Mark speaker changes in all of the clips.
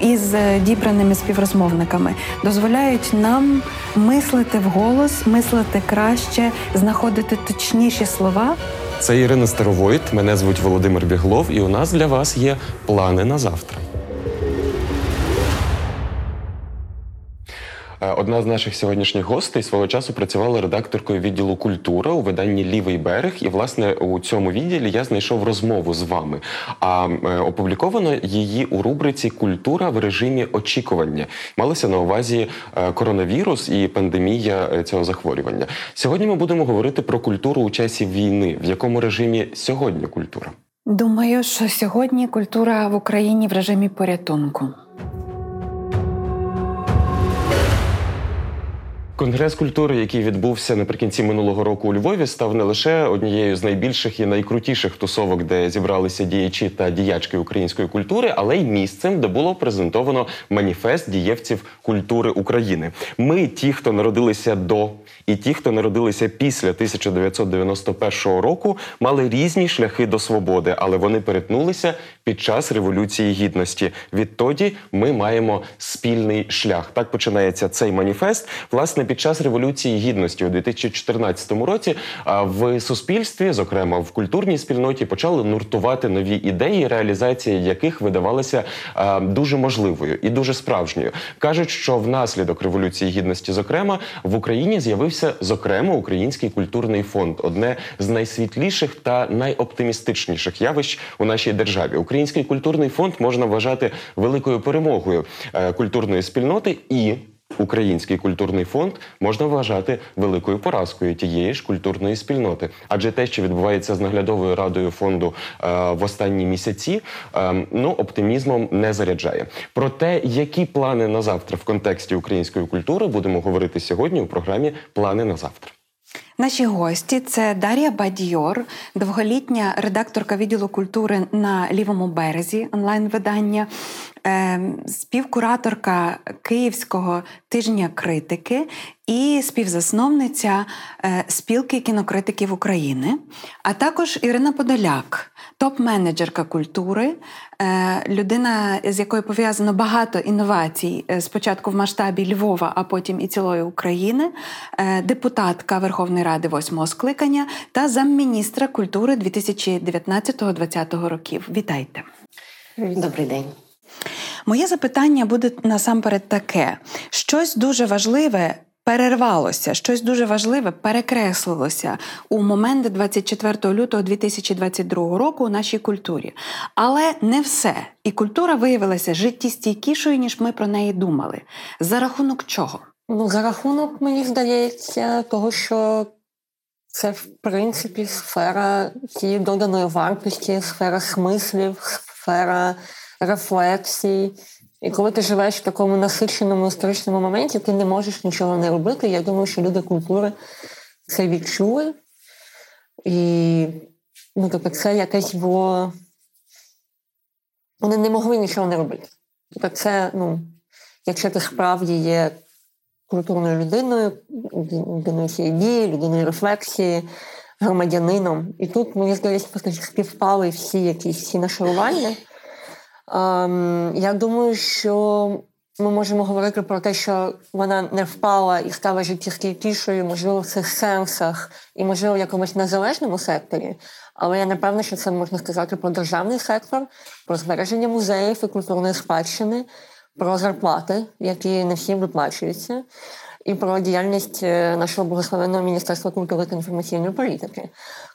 Speaker 1: із е, дібраними співрозмовниками дозволяють нам мислити вголос, мислити краще, знаходити точніші слова.
Speaker 2: Це Ірина Старовойт, мене звуть Володимир Біглов, і у нас для вас є плани на завтра. Одна з наших сьогоднішніх гостей свого часу працювала редакторкою відділу культура у виданні Лівий берег. І власне у цьому відділі я знайшов розмову з вами. А е, опубліковано її у рубриці Культура в режимі очікування. Малося на увазі е, коронавірус і пандемія е, цього захворювання. Сьогодні ми будемо говорити про культуру у часі війни. В якому режимі сьогодні культура?
Speaker 1: Думаю, що сьогодні культура в Україні в режимі порятунку.
Speaker 2: Конгрес культури, який відбувся наприкінці минулого року у Львові, став не лише однією з найбільших і найкрутіших тусовок, де зібралися діячі та діячки української культури, але й місцем, де було презентовано маніфест дієвців культури України. Ми, ті, хто народилися до, і ті, хто народилися після 1991 року, мали різні шляхи до свободи, але вони перетнулися під час революції гідності. Відтоді ми маємо спільний шлях. Так починається цей маніфест. Власне, під час революції гідності у 2014 році в суспільстві, зокрема в культурній спільноті, почали нуртувати нові ідеї, реалізація яких видавалася дуже можливою і дуже справжньою. кажуть, що внаслідок революції гідності, зокрема, в Україні з'явився зокрема український культурний фонд одне з найсвітліших та найоптимістичніших явищ у нашій державі. Український культурний фонд можна вважати великою перемогою е, культурної спільноти і. Український культурний фонд можна вважати великою поразкою тієї ж культурної спільноти, адже те, що відбувається з наглядовою радою фонду е, в останні місяці, е, ну оптимізмом не заряджає. Про те, які плани на завтра в контексті української культури, будемо говорити сьогодні у програмі Плани на завтра.
Speaker 1: Наші гості це Дар'я Бадьор, довголітня редакторка відділу культури на лівому березі онлайн-видання, е, співкураторка Київського тижня критики і співзасновниця е, спілки кінокритиків України, а також Ірина Подоляк, топ-менеджерка культури, е, людина, з якою пов'язано багато інновацій, е, спочатку в масштабі Львова, а потім і цілої України, е, депутатка Верховної Ради восьмого скликання та замміністра культури 2019-2020 років. Вітайте!
Speaker 3: Добрий день.
Speaker 1: Моє запитання буде насамперед таке: щось дуже важливе. Перервалося щось дуже важливе, перекреслилося у момент 24 лютого 2022 року у нашій культурі. Але не все. І культура виявилася життєстійкішою, ніж ми про неї думали. За рахунок чого?
Speaker 3: Ну, за рахунок, мені здається, того, що це, в принципі, сфера тієї доданої вартості, сфера смислів, сфера рефлексій. І коли ти живеш в такому насиченому історичному моменті, ти не можеш нічого не робити. Я думаю, що люди культури це відчули. І ну, тобто це якесь було. Вони не могли нічого не робити. Тобто це, ну, якщо ти справді є культурною людиною, людиною цієї дії, людиною рефлексії, громадянином. І тут, мені здається, просто співпали всі якісь всі нашарування. Ем, я думаю, що ми можемо говорити про те, що вона не впала і стала життєстійкішою, можливо, в цих сенсах і, можливо, в якомусь незалежному секторі. Але я не певна, що це можна сказати про державний сектор, про збереження музеїв і культурної спадщини, про зарплати, які не всім виплачуються, і про діяльність нашого благословенного Міністерства культури та інформаційної політики.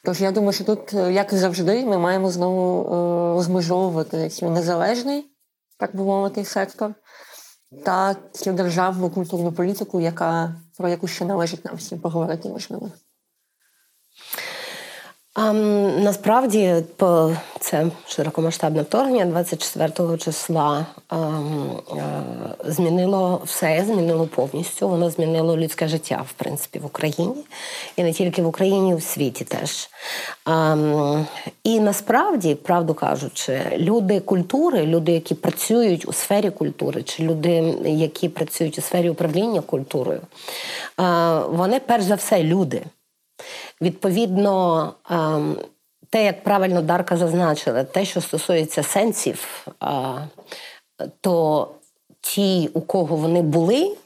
Speaker 3: Тож я думаю, що тут, як і завжди, ми маємо знову розмежовувати цю незалежний, так би мовити, сектор та цю державну культурну політику, яка про яку ще належить нам всім поговорити, можливо.
Speaker 4: А, насправді це широкомасштабне вторгнення 24 числа а, а, змінило все, змінило повністю. Воно змінило людське життя, в принципі, в Україні і не тільки в Україні, і в світі теж. І насправді, правду кажучи, люди культури, люди, які працюють у сфері культури, чи люди, які працюють у сфері управління культурою, вони перш за все люди. Відповідно, ем, те, як правильно Дарка зазначила, те, що стосується сенсів, то ті, у кого вони були,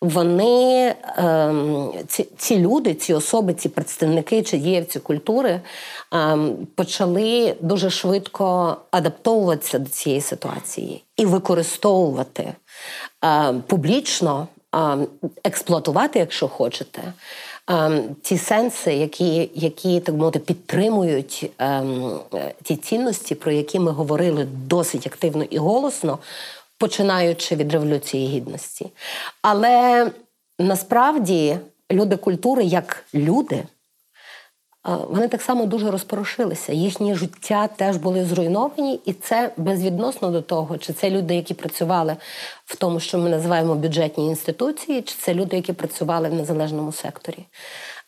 Speaker 4: вони, ем, ці люди, ці особи, ці представники чи діявці культури ем, почали дуже швидко адаптовуватися до цієї ситуації і використовувати публічно, експлуатувати, якщо хочете, Ем, ті сенси, які які так мовити підтримують ем, ті цінності, про які ми говорили досить активно і голосно, починаючи від революції гідності. Але насправді люди культури як люди вони так само дуже розпорошилися. Їхні життя теж були зруйновані, і це безвідносно до того, чи це люди, які працювали в тому, що ми називаємо бюджетні інституції, чи це люди, які працювали в незалежному секторі.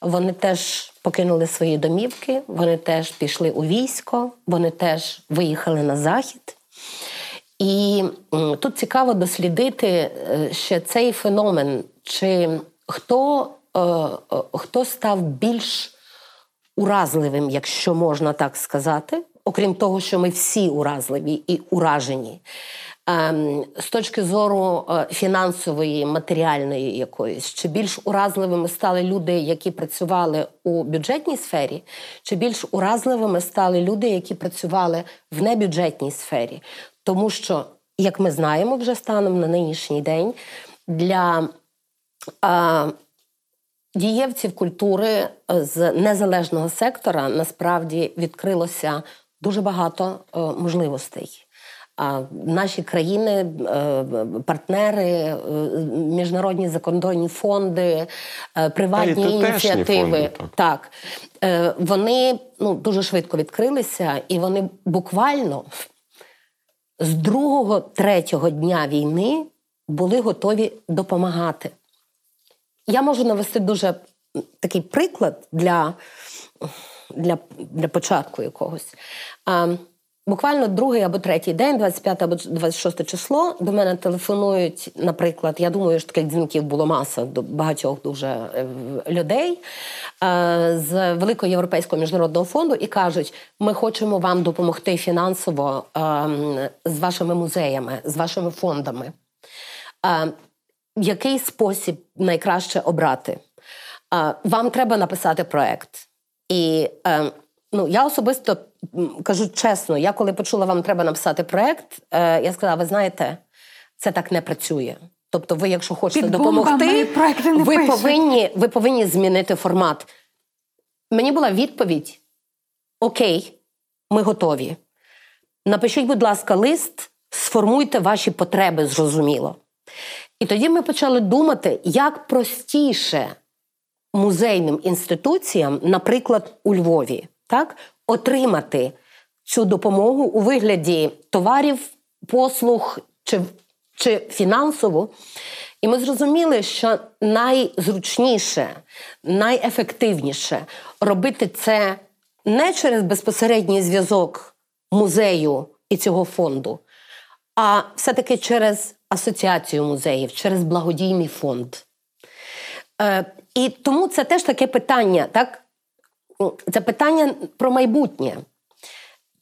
Speaker 4: Вони теж покинули свої домівки, вони теж пішли у військо, вони теж виїхали на захід. І тут цікаво дослідити е, ще цей феномен, чи хто, е, е, хто став більш уразливим, якщо можна так сказати, окрім того, що ми всі уразливі і уражені. Ем, з точки зору е, фінансової, матеріальної якоїсь, чи більш уразливими стали люди, які працювали у бюджетній сфері, чи більш уразливими стали люди, які працювали в небюджетній сфері. Тому що, як ми знаємо, вже станом на нинішній день для е, дієвців культури е, з незалежного сектора насправді відкрилося дуже багато е, можливостей. Наші країни, е, партнери, міжнародні закордонні фонди, приватні ініціативи,
Speaker 2: фонди, так.
Speaker 4: так вони ну, дуже швидко відкрилися, і вони буквально з другого, третього дня війни були готові допомагати. Я можу навести дуже такий приклад для для, для початку якогось. А, Буквально другий або третій день, 25 або 26 число, до мене телефонують, наприклад, я думаю, що таких дзвінків було маса до багатьох дуже е, людей з Великого європейського міжнародного фонду і кажуть: ми хочемо вам допомогти фінансово з вашими музеями, з вашими фондами який спосіб найкраще обрати. Вам треба написати проект. І е, ну, я особисто кажу чесно, я коли почула, вам треба написати проект, е, я сказала: ви знаєте, це так не працює. Тобто, ви, якщо хочете
Speaker 1: Під
Speaker 4: допомогти, ви повинні, ви повинні змінити формат. Мені була відповідь: Окей, ми готові. Напишіть, будь ласка, лист, сформуйте ваші потреби зрозуміло. І тоді ми почали думати, як простіше музейним інституціям, наприклад, у Львові, так, отримати цю допомогу у вигляді товарів, послуг чи, чи фінансово. І ми зрозуміли, що найзручніше, найефективніше робити це не через безпосередній зв'язок музею і цього фонду, а все-таки через асоціацію музеїв, через благодійний фонд. Е, І тому це теж таке питання, так? Це питання про майбутнє.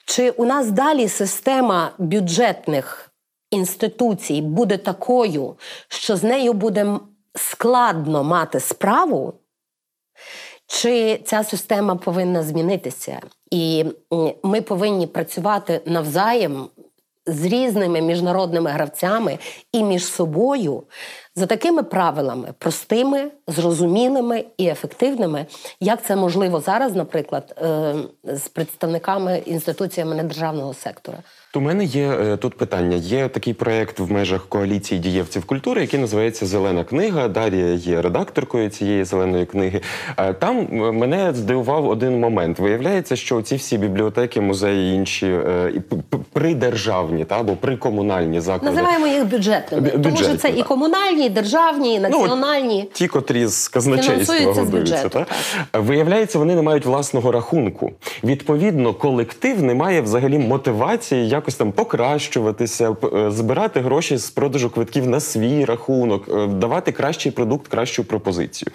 Speaker 4: Чи у нас далі система бюджетних інституцій буде такою, що з нею буде складно мати справу? Чи ця система повинна змінитися? І ми повинні працювати навзаєм з різними міжнародними гравцями і між собою За такими правилами, простими, зрозумілими і ефективними, як це можливо зараз, наприклад, е, з представниками інституціями недержавного сектора.
Speaker 2: У мене є е, тут питання. Є такий проєкт в межах коаліції дієвців культури, який називається Зелена книга. Дар'я є редакторкою цієї зеленої книги. Е, там е, мене здивував один момент. Виявляється, що ці всі бібліотеки, музеї, інші придержавні та або прикомунальні заклади
Speaker 4: називаємо їх бюджетними, Бю- тому що це і комунальні, і державні, і ну, національні.
Speaker 2: Ну, ті, котрі з казначейства годуються. Та? Виявляється, вони не мають власного рахунку. Відповідно, колектив не має взагалі мотивації якось там покращуватися, е, збирати гроші з продажу квитків на свій рахунок, е, давати кращий продукт, кращу пропозицію.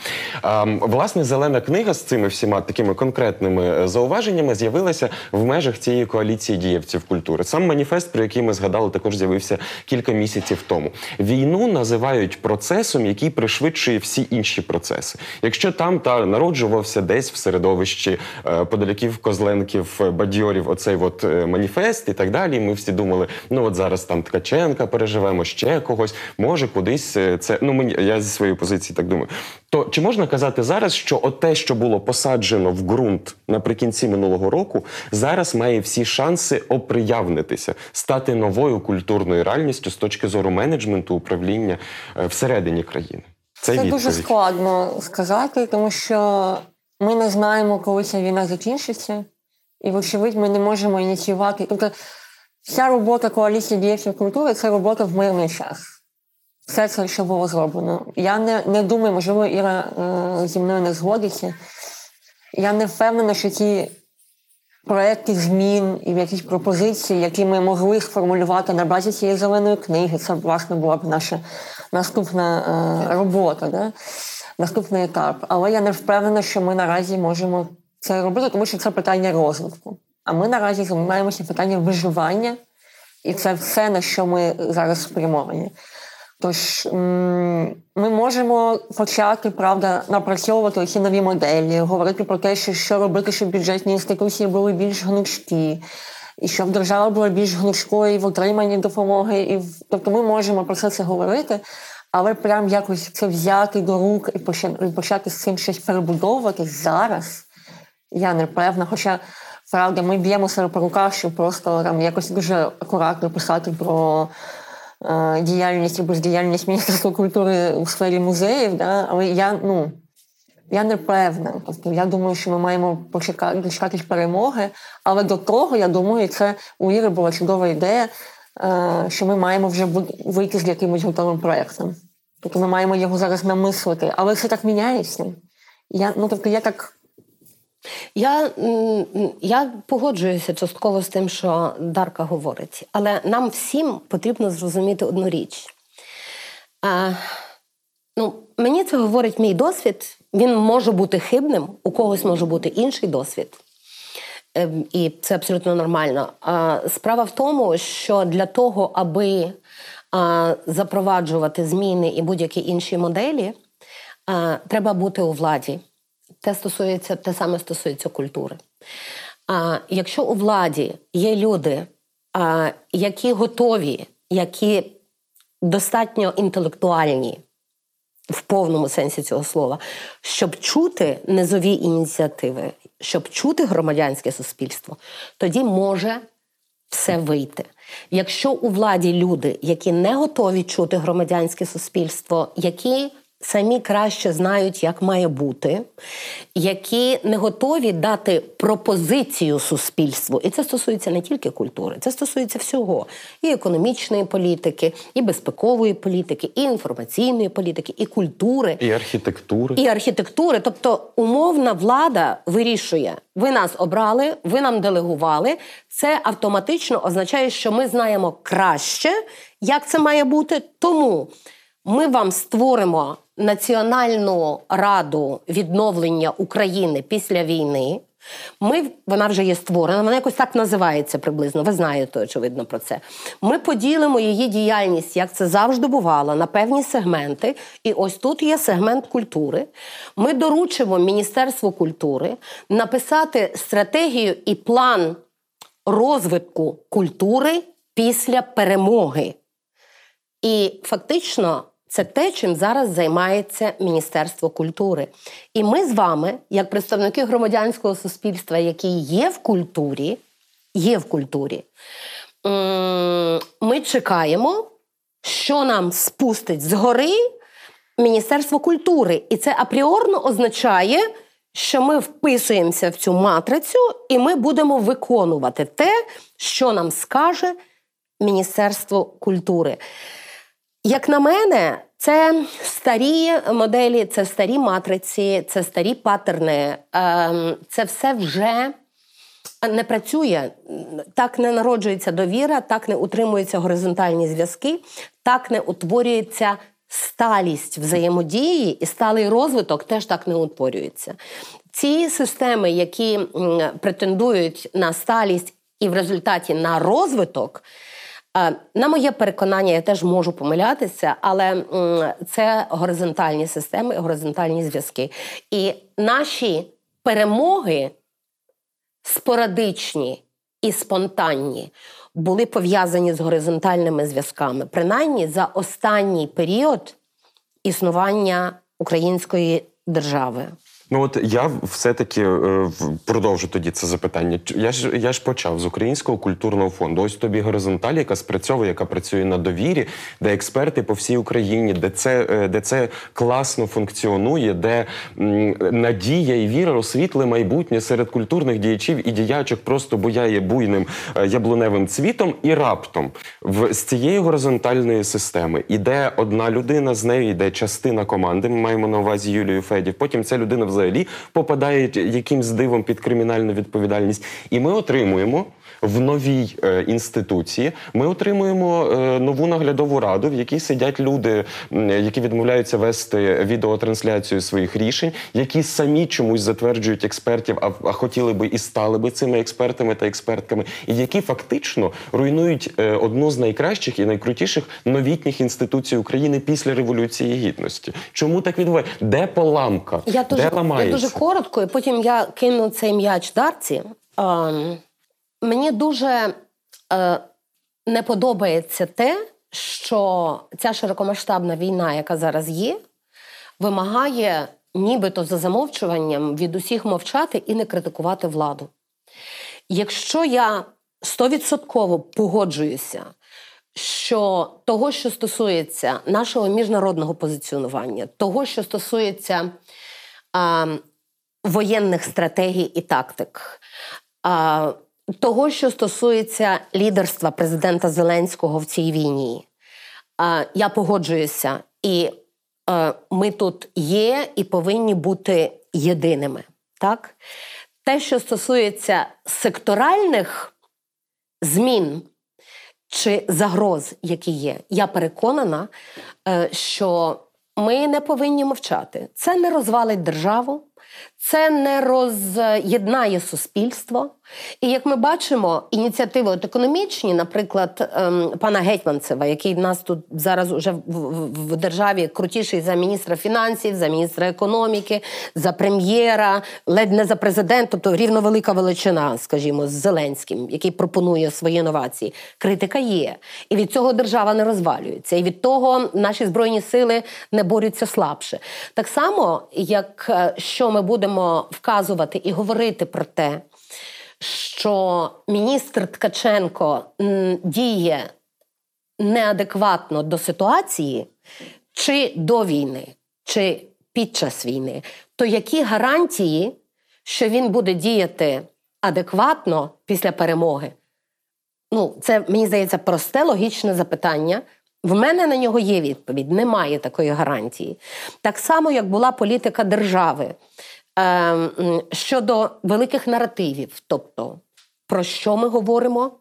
Speaker 2: Власне, зелена книга з цими всіма такими конкретними е, зауваженнями з'явилася в межах цієї коаліції дієвців культури. Сам маніфест, про який ми згадали, також з'явився кілька місяців тому. Війну називають процесом, який пришвидшує всі інші процеси. Якщо там та народжувався десь в середовищі подаляків, козленків, бадьорів, оцей от маніфест і так далі далі. Ми всі думали, ну от зараз там Ткаченка переживемо ще когось, може кудись е, це. Ну мені я зі своєї позиції так думаю. То чи можна казати зараз, що от те, що було посаджено в ґрунт наприкінці минулого року, зараз має всі шанси оприявнитися, стати новою культурною реальністю з точки зору менеджменту управління е, всередині країни?
Speaker 3: Це, Це дуже складно сказати, тому що ми не знаємо, коли ця війна закінчиться, і, вочевидь, ми не можемо ініціювати. Тобто Вся робота коаліції діячів культури це робота в мирний час. Все це, що було зроблено. Я не не думаю, можливо, Іра е, зі мною не згодиться. Я не впевнена, що ті проекти змін і якісь пропозиції, які ми могли сформулювати на базі цієї зеленої книги, це, власне, була б наша наступна е, робота, да? наступний етап. Але я не впевнена, що ми наразі можемо це робити, тому що це питання розвитку. А ми наразі займаємося питанням виживання, і це все, на що ми зараз спрямовані. Тож ми можемо почати правда напрацьовувати ці нові моделі, говорити про те, що що робити, щоб бюджетні інституції були більш гнучкі, і щоб держава була більш гнучкою в отриманні допомоги. І. Тобто ми можемо про це це говорити, але прям якось це взяти до рук і почати з цим щось перебудовувати зараз. Я не певна. Хоча Правда, ми б'ємо себе по руках, щоб просто там якось дуже акуратно писати про е, діяльність і бездіяльність Міністерства культури у сфері музеїв. Да? Але я ну, я не певна. Тобто я думаю, що ми маємо почекати дочекатись перемоги. Але до того, я думаю, це у Іри була чудова ідея, е, що ми маємо вже вийти з якимось готовим проєктом. Тобто ми маємо його зараз намислити. Але все так міняється. Я, ну, тобто, я так
Speaker 4: я я погоджуюся частково з тим, що Дарка говорить, але нам всім потрібно зрозуміти одну річ. А, ну, Мені це говорить мій досвід. Він може бути хибним, у когось може бути інший досвід. Ем, і це абсолютно нормально. Справа в тому, що для того, аби запроваджувати зміни і будь-які інші моделі, треба бути у владі. Те стосується, те саме стосується культури. А якщо у владі є люди, а, які готові, які достатньо інтелектуальні в повному сенсі цього слова, щоб чути низові ініціативи, щоб чути громадянське суспільство, тоді може все вийти. Якщо у владі люди, які не готові чути громадянське суспільство, які самі краще знають, як має бути, які не готові дати пропозицію суспільству. І це стосується не тільки культури, це стосується всього: і економічної політики, і безпекової політики, і інформаційної політики, і культури,
Speaker 2: і архітектури.
Speaker 4: І архітектури. Тобто умовна влада вирішує: ви нас обрали, ви нам делегували. Це автоматично означає, що ми знаємо краще, як це має бути. Тому ми вам створимо Національну раду відновлення України після війни. Ми, Вона вже є створена, вона якось так називається приблизно. Ви знаєте, очевидно, про це. Ми поділимо її діяльність, як це завжди бувало, на певні сегменти. І ось тут є сегмент культури. Ми доручимо Міністерству культури написати стратегію і план розвитку культури після перемоги. І фактично Це те, чим зараз займається Міністерство культури. І ми з вами, як представники громадянського суспільства, які є в культурі, є в культурі, ми чекаємо, що нам спустить згори Міністерство культури. І це апріорно означає, що ми вписуємося в цю матрицю, і ми будемо виконувати те, що нам скаже Міністерство культури. Як на мене, це старі моделі, це старі матриці, це старі паттерни. Ем, це все вже не працює. Так не народжується довіра, так не утримуються горизонтальні зв'язки, так не утворюється сталість взаємодії і сталий розвиток теж так не утворюється. Ці системи, які претендують на сталість і в результаті на розвиток. На моє переконання, я теж можу помилятися, але це горизонтальні системи, горизонтальні зв'язки. І наші перемоги спорадичні і спонтанні були пов'язані з горизонтальними зв'язками, принаймні за останній період існування української держави.
Speaker 2: Ну от я все-таки е, продовжу тоді це запитання. Я ж я ж почав з українського культурного фонду. Ось тобі горизонталь, яка спрацьовує, яка працює на довірі, де експерти по всій Україні, де це е, де це класно функціонує, де надія і віра освітле майбутнє серед культурних діячів і діячок просто буяє буйним е, яблуневим цвітом, і раптом в з цієї горизонтальної системи іде одна людина, з нею йде частина команди. Ми маємо на увазі Юлію Федів. Потім ця людина взагалі попадають якимсь дивом під кримінальну відповідальність, і ми отримуємо. В новій е, інституції ми отримуємо е, нову наглядову раду, в якій сидять люди, які відмовляються вести відеотрансляцію своїх рішень, які самі чомусь затверджують експертів, а, хотіли би і стали би цими експертами та експертками, і які фактично руйнують е, одну з найкращих і найкрутіших новітніх інституцій України після революції гідності. Чому так відбувається? Де поламка?
Speaker 4: Я дуже, Де ламається? Я дуже коротко, і потім я кину цей м'яч дарці. Um... Мені дуже е, не подобається те, що ця широкомасштабна війна, яка зараз є, вимагає, нібито за замовчуванням від усіх мовчати і не критикувати владу. Якщо я стовідсотково погоджуюся, що того, що стосується нашого міжнародного позиціонування, того, що стосується а, воєнних стратегій і тактик, а, того, що стосується лідерства президента Зеленського в цій війні, я погоджуюся, і е, ми тут є і повинні бути єдиними. Так? Те, що стосується секторальних змін чи загроз, які є, я переконана, е, що ми не повинні мовчати. Це не розвалить державу, це не роз'єднає суспільство. І як ми бачимо, ініціативи от економічні, наприклад, ем, пана Гетьманцева, який в нас тут зараз уже в державі крутіший за міністра фінансів, за міністра економіки, за прем'єра, ледь не за президента, тобто рівновелика величина, скажімо, з Зеленським, який пропонує свої інновації. Критика є. І від цього держава не розвалюється. І від того наші збройні сили не борються слабше. Так само, як е, що ми будемо вказувати і говорити про те, що міністр Ткаченко діє неадекватно до ситуації, чи до війни, чи під час війни, то які гарантії, що він буде діяти адекватно після перемоги? Ну, це мені здається просте логічне запитання. В мене на нього є відповідь. Немає такої гарантії. Так само, як була політика держави. Ем, щодо великих наративів, тобто про що ми говоримо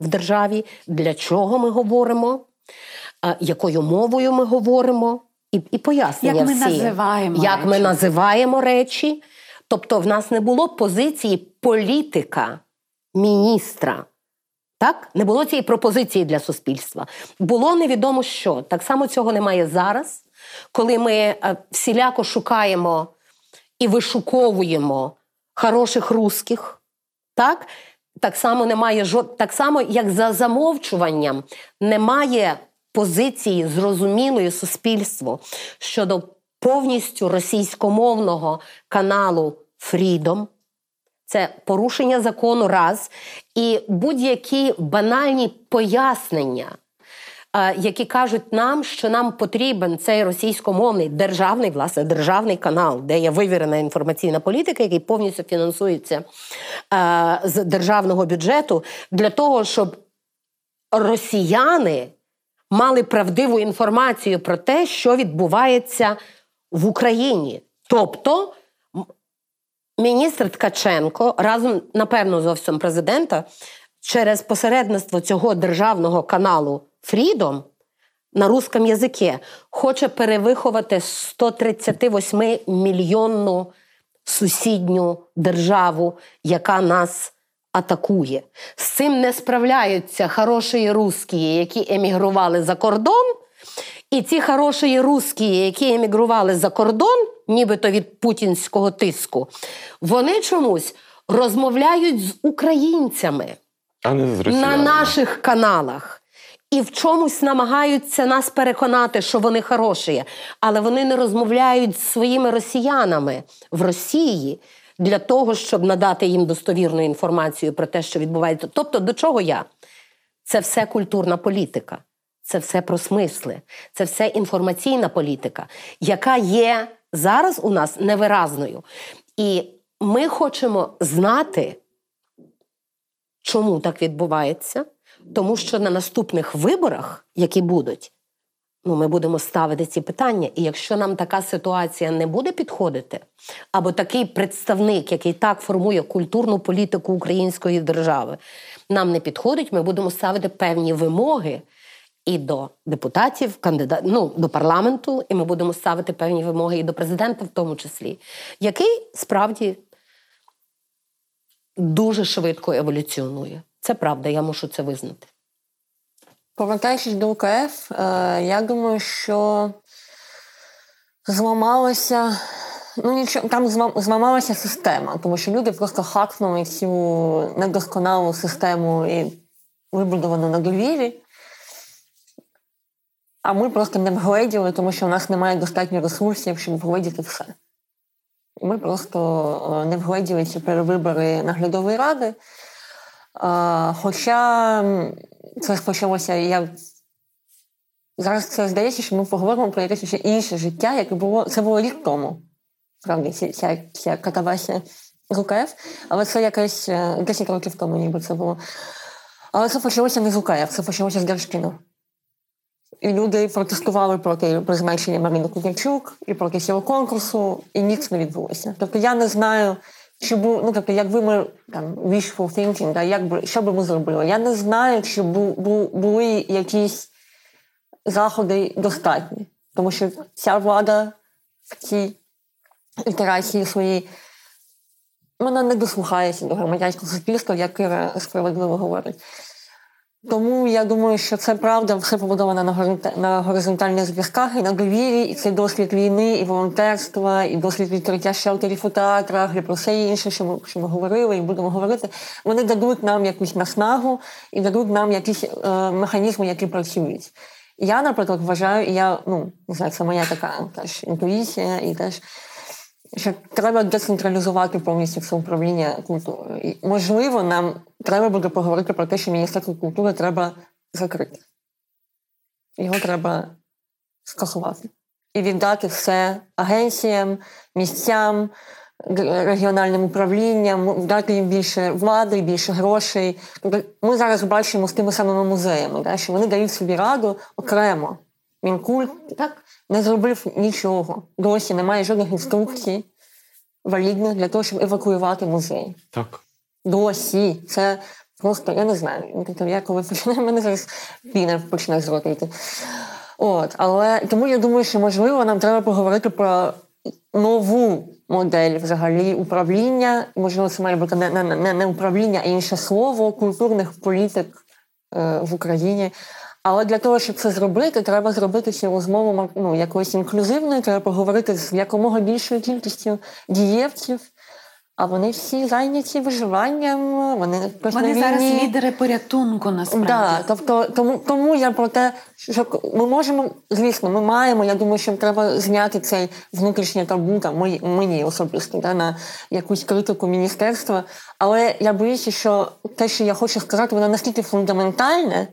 Speaker 4: в державі, для чого ми говоримо, е, якою мовою ми говоримо, і і пояснення
Speaker 1: як ми
Speaker 4: всі,
Speaker 1: називаємо
Speaker 4: як
Speaker 1: речі.
Speaker 4: ми називаємо речі. Тобто, в нас не було позиції політика міністра. Так, не було цієї пропозиції для суспільства. Було невідомо що. Так само цього немає зараз, коли ми е, всіляко шукаємо і вишуковуємо хороших русських, так? Так само немає жод... так само, як за замовчуванням, немає позиції зрозумілої суспільству щодо повністю російськомовного каналу Freedom. Це порушення закону раз і будь-які банальні пояснення які кажуть нам, що нам потрібен цей російськомовний державний власне державний канал, де є вивірена інформаційна політика, який повністю фінансується з державного бюджету, для того, щоб росіяни мали правдиву інформацію про те, що відбувається в Україні. Тобто. Міністр Ткаченко разом, напевно, з офісом президента через посередництво цього державного каналу Freedom на русском язикі хоче перевиховати 138 мільйонну сусідню державу, яка нас атакує. З цим не справляються хороші русські, які емігрували за кордон. І ці хороші русські, які емігрували за кордон, нібито від путінського тиску, вони чомусь розмовляють з українцями
Speaker 2: а не з
Speaker 4: на наших каналах і в чомусь намагаються нас переконати, що вони хороші, але вони не розмовляють з своїми росіянами в Росії для того, щоб надати їм достовірну інформацію про те, що відбувається. Тобто, до чого я? Це все культурна політика, це все про смисли, це все інформаційна політика, яка є зараз у нас невиразною. І ми хочемо знати, чому так відбувається. Тому що на наступних виборах, які будуть, ну, ми будемо ставити ці питання. І якщо нам така ситуація не буде підходити, або такий представник, який так формує культурну політику української держави, нам не підходить, ми будемо ставити певні вимоги і до депутатів, кандидат, ну, до парламенту, і ми будемо ставити певні вимоги і до президента, в тому числі, який справді дуже швидко еволюціонує. Це правда, я мушу це визнати.
Speaker 3: Повертаючись до УКФ, е, я думаю, що зламалося. Ну, нічого, там зламалася система, тому що люди просто хакнули цю недосконалу систему і вибудовану на довірі. А ми просто не вгледіли, тому що у нас немає достатньо ресурсів, щоб вгледіти все. Ми просто е, не вгледіли ці перевибори наглядової ради. Хоча це почалося, я зараз це здається, що ми поговоримо про якесь ще інше життя, яке було це було рік тому. Правда, ця, ця катавасія з УКФ, але це якесь 10 е, років тому, ніби це було. Але це почалося не з УКФ, це почалося з Держкіну. І люди протестували проти призначення Марини Кузнячук і проти цього конкурсу, і ніч не відбулося. Тобто я не знаю. Чи був, ну, тобто, якби ми там wishful thinking, да, як би, що би ми зробили? Я не знаю, чи бу, бу, були якісь заходи достатні, тому що ця влада в цій ітерації своїй вона не дослухається до громадянського суспільства, як справедливо говорить. Тому я думаю, що це правда все побудовано на горизонтальних зв'язках і на довірі, і це досвід війни, і волонтерства, і досвід відкриття шелтерів у театрах, і про все інше, що ми що ми говорили, і будемо говорити. Вони дадуть нам якусь наснагу і дадуть нам якісь е, механізми, які працюють. Я, наприклад, вважаю, і я ну не знаю, це моя така теж інтуїція і теж що треба децентралізувати повністю все управління культурою. І, Можливо, нам треба буде поговорити про те, що Міністерство культури треба закрити. Його треба скасувати. І віддати все агенціям, місцям, регіональним управлінням, дати їм більше влади, більше грошей. Тобто ми зараз бачимо з тими самими музеями, що вони дають собі раду окремо. Мінкульт так не зробив нічого. Досі немає жодних інструкцій валідних для того, щоб евакуювати музей.
Speaker 2: Так.
Speaker 3: Досі. Це просто, я не знаю. Я коли починаю, мене зараз піна почне зротити. От, але тому я думаю, що можливо нам треба поговорити про нову модель взагалі управління. Можливо, це має бути не не, не управління, а інше слово культурних політик е, в Україні. Але для того, щоб це зробити, треба зробити цю розмову ну, якоюсь інклюзивною, треба поговорити з якомога більшою кількістю дієвців, а вони всі зайняті виживанням. Вони
Speaker 1: вони зараз лідери порятунку насправді.
Speaker 3: Да, тобто, тому тому я про те, що ми можемо, звісно, ми маємо. Я думаю, що треба зняти цей внутрішнє табу там, мені, мені особисто да, на якусь критику міністерства. Але я боюся, що те, що я хочу сказати, воно настільки фундаментальне.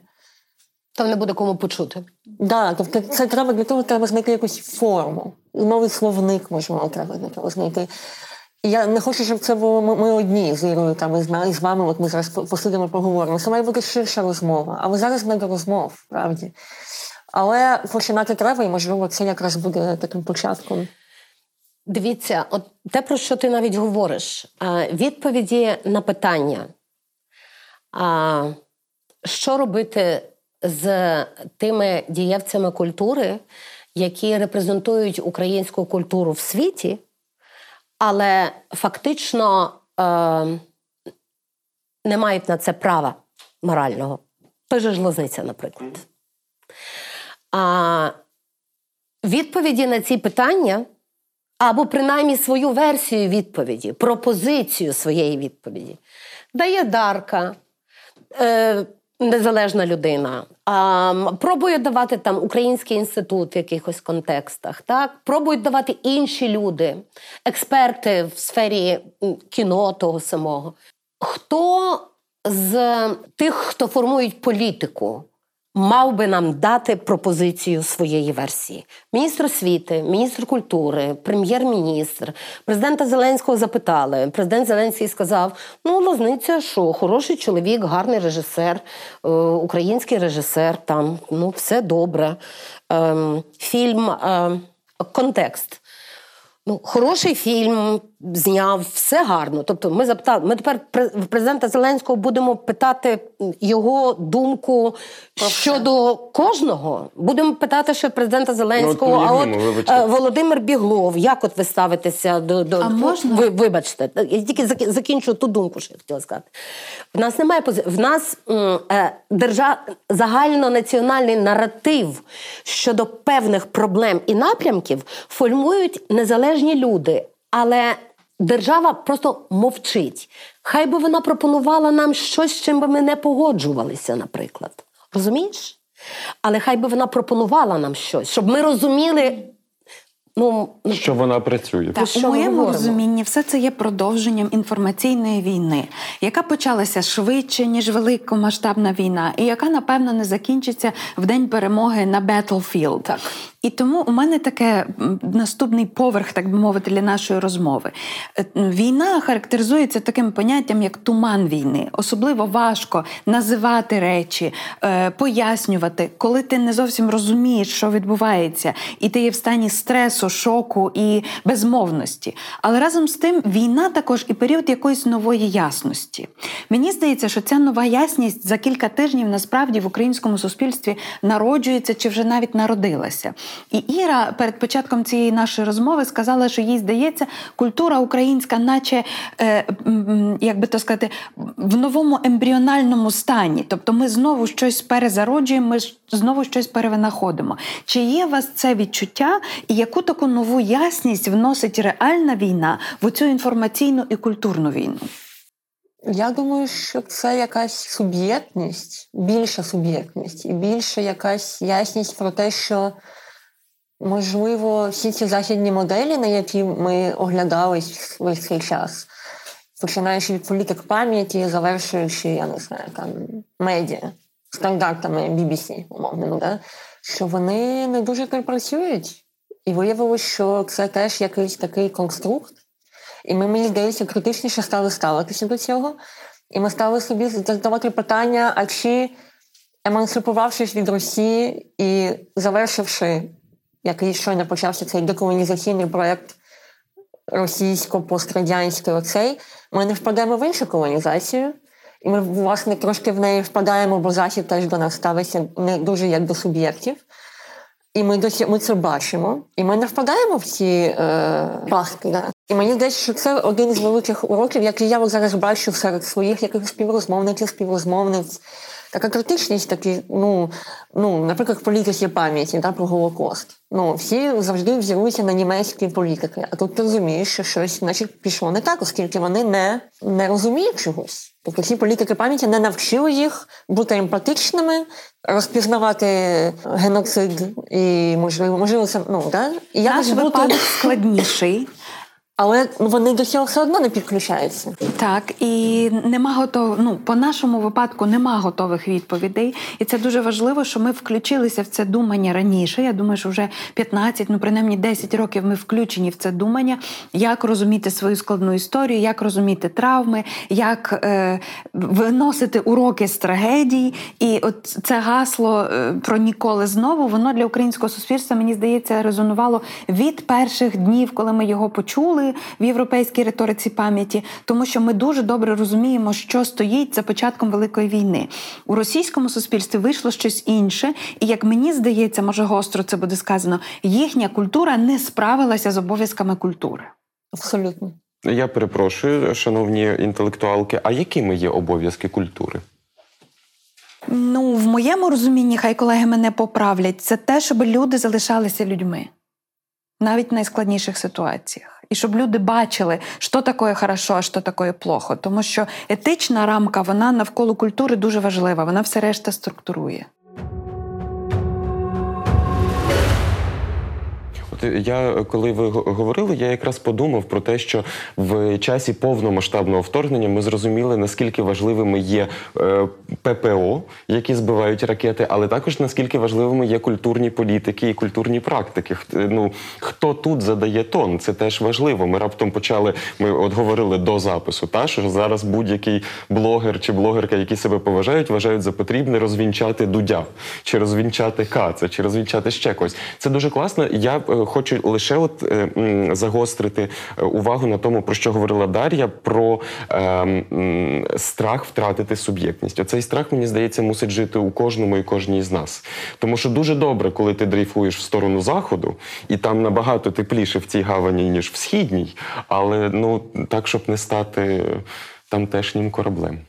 Speaker 4: Там не буде кому почути.
Speaker 3: Да, тобто це треба для того, треба знайти якусь форму. Новий словник можливо, треба для того знайти. Я не хочу, щоб це було ми одні з Ірою там і з вами. От ми зараз посидимо, поговоримо. Це має бути ширша розмова. Але зараз не до розмов, правді. Але починати треба, і можливо, це якраз буде таким початком.
Speaker 4: Дивіться, от те, про що ти навіть говориш, відповіді на питання, що робити з тими дієвцями культури, які репрезентують українську культуру в світі але фактично е, не мають на це права морального. Той же ж Лозниця, наприклад. А Відповіді на ці питання, або принаймні свою версію відповіді, пропозицію своєї відповіді, дає Дарка. Е, незалежна людина, пробують давати там Український інститут в якихось контекстах, так пробують давати інші люди, експерти в сфері кіно того самого. Хто з тих, хто формують політику, мав би нам дати пропозицію своєї версії. Міністр освіти, міністр культури, прем'єр-міністр, президента Зеленського запитали. Президент Зеленський сказав: ну, Лозниця, що хороший чоловік, гарний режисер, е, український режисер, там ну все добре. Ем, фільм ем, контекст. Ну, хороший фільм зняв, все гарно. Тобто, ми запитали, ми тепер президента Зеленського будемо питати його думку Про щодо все. кожного. Будемо питати, що президента Зеленського, ну, а от вибачте. Е, Володимир Біглов, як от ви ставитеся до до
Speaker 1: а можна?
Speaker 4: Ви вибачте, я тільки закінчу ту думку, що я хотіла сказати. В нас немає пози... В нас е, держав загальнонаціональний наратив щодо певних проблем і напрямків формують незалежні люди, але держава просто мовчить. Хай би вона пропонувала нам щось, з чим би ми не погоджувалися, наприклад. Розумієш? Але хай би вона пропонувала нам щось, щоб ми розуміли. Ну,
Speaker 2: Що вона працює.
Speaker 1: Так,
Speaker 2: що
Speaker 1: У моєму розумінні все це є продовженням інформаційної війни, яка почалася швидше, ніж великомасштабна війна, і яка, напевно, не закінчиться в день перемоги на Battlefield.
Speaker 4: Так.
Speaker 1: І тому у мене таке наступний поверх, так би мовити, для нашої розмови. Е, війна характеризується таким поняттям, як туман війни. Особливо важко називати речі, е, пояснювати, коли ти не зовсім розумієш, що відбувається, і ти є в стані стресу, шоку і безмовності. Але разом з тим війна також і період якоїсь нової ясності. Мені здається, що ця нова ясність за кілька тижнів насправді в українському суспільстві народжується чи вже навіть народилася. І Іра перед початком цієї нашої розмови сказала, що їй здається, культура українська, наче е, як би то сказати, в новому ембріональному стані. Тобто ми знову щось перезароджуємо, ми знову щось перевинаходимо. Чи є у вас це відчуття, і яку таку нову ясність вносить реальна війна в цю інформаційну і культурну війну?
Speaker 3: Я думаю, що це якась суб'єктність, більша суб'єктність і більша якась ясність про те, що Можливо, всі ці західні моделі, на які ми оглядались весь цей час, починаючи від політик пам'яті, завершуючи, я не знаю, там медіа, стандартами BBC, умовними, да? що вони не дуже працюють. І виявилось, що це теж якийсь такий конструкт. І ми, мені здається, критичніше стали ставитися до цього. І ми стали собі задавати питання: а чи емансипувавшись від Росії і завершивши який щойно почався цей деколонізаційний проєкт російсько-пострадянський оцей, ми не впадемо в іншу колонізацію. І ми, власне, трошки в неї впадаємо, бо Захід теж до нас ставиться не дуже як до суб'єктів. І ми досі ми це бачимо, і ми не впадаємо в ці е, пастки. Да? І мені здається, що це один з великих уроків, який я зараз бачу серед своїх якихось співрозмовників, співрозмовниць, така критичність, такі, ну, ну, наприклад, політики пам'яті да, про Голокост. Ну, всі завжди взіруються на німецькі політики. А тут ти розумієш, що щось значить, пішло не так, оскільки вони не, не розуміють чогось. Тобто ці політики пам'яті не навчили їх бути емпатичними, розпізнавати геноцид і можливо, можливо, це ну да і
Speaker 1: Наш бути... складніший.
Speaker 3: Але вони до цього все одно не підключаються.
Speaker 1: Так, і нема готов... ну, по нашому випадку нема готових відповідей. І це дуже важливо, що ми включилися в це думання раніше. Я думаю, що вже 15, ну принаймні 10 років ми включені в це думання, як розуміти свою складну історію, як розуміти травми, як е, виносити уроки з трагедій. І от це гасло е, про ніколи знову, воно для українського суспільства, мені здається, резонувало від перших днів, коли ми його почули в європейській риториці пам'яті, тому що ми дуже добре розуміємо, що стоїть за початком великої війни. У російському суспільстві вийшло щось інше, і як мені здається, може гостро це буде сказано, їхня культура не справилася з обов'язками культури.
Speaker 3: Абсолютно.
Speaker 2: Я перепрошую, шановні інтелектуалки. А якими є обов'язки культури?
Speaker 1: Ну, в моєму розумінні, хай колеги мене поправлять, це те, щоб люди залишалися людьми навіть в найскладніших ситуаціях. І щоб люди бачили, що таке хорошо, а що таке плохо. Тому що етична рамка, вона навколо культури дуже важлива, вона все решта структурує.
Speaker 2: Я коли ви говорили, я якраз подумав про те, що в часі повномасштабного вторгнення ми зрозуміли, наскільки важливими є е, ППО, які збивають ракети, але також наскільки важливими є культурні політики і культурні практики. Ну хто тут задає тон, це теж важливо. Ми раптом почали. Ми от говорили до запису, та що зараз будь-який блогер чи блогерка, які себе поважають, вважають за потрібне розвінчати дудя, чи розвінчати каца, чи розвінчати ще когось. Це дуже класно. Я е, хочу лише от е, загострити е, увагу на тому, про що говорила Дар'я, про е, страх втратити суб'єктність. Оцей страх, мені здається, мусить жити у кожному і кожній з нас. Тому що дуже добре, коли ти дрейфуєш в сторону заходу, і там набагато тепліше в цій гавані, ніж в східній, але ну так, щоб не стати тамтешнім кораблем.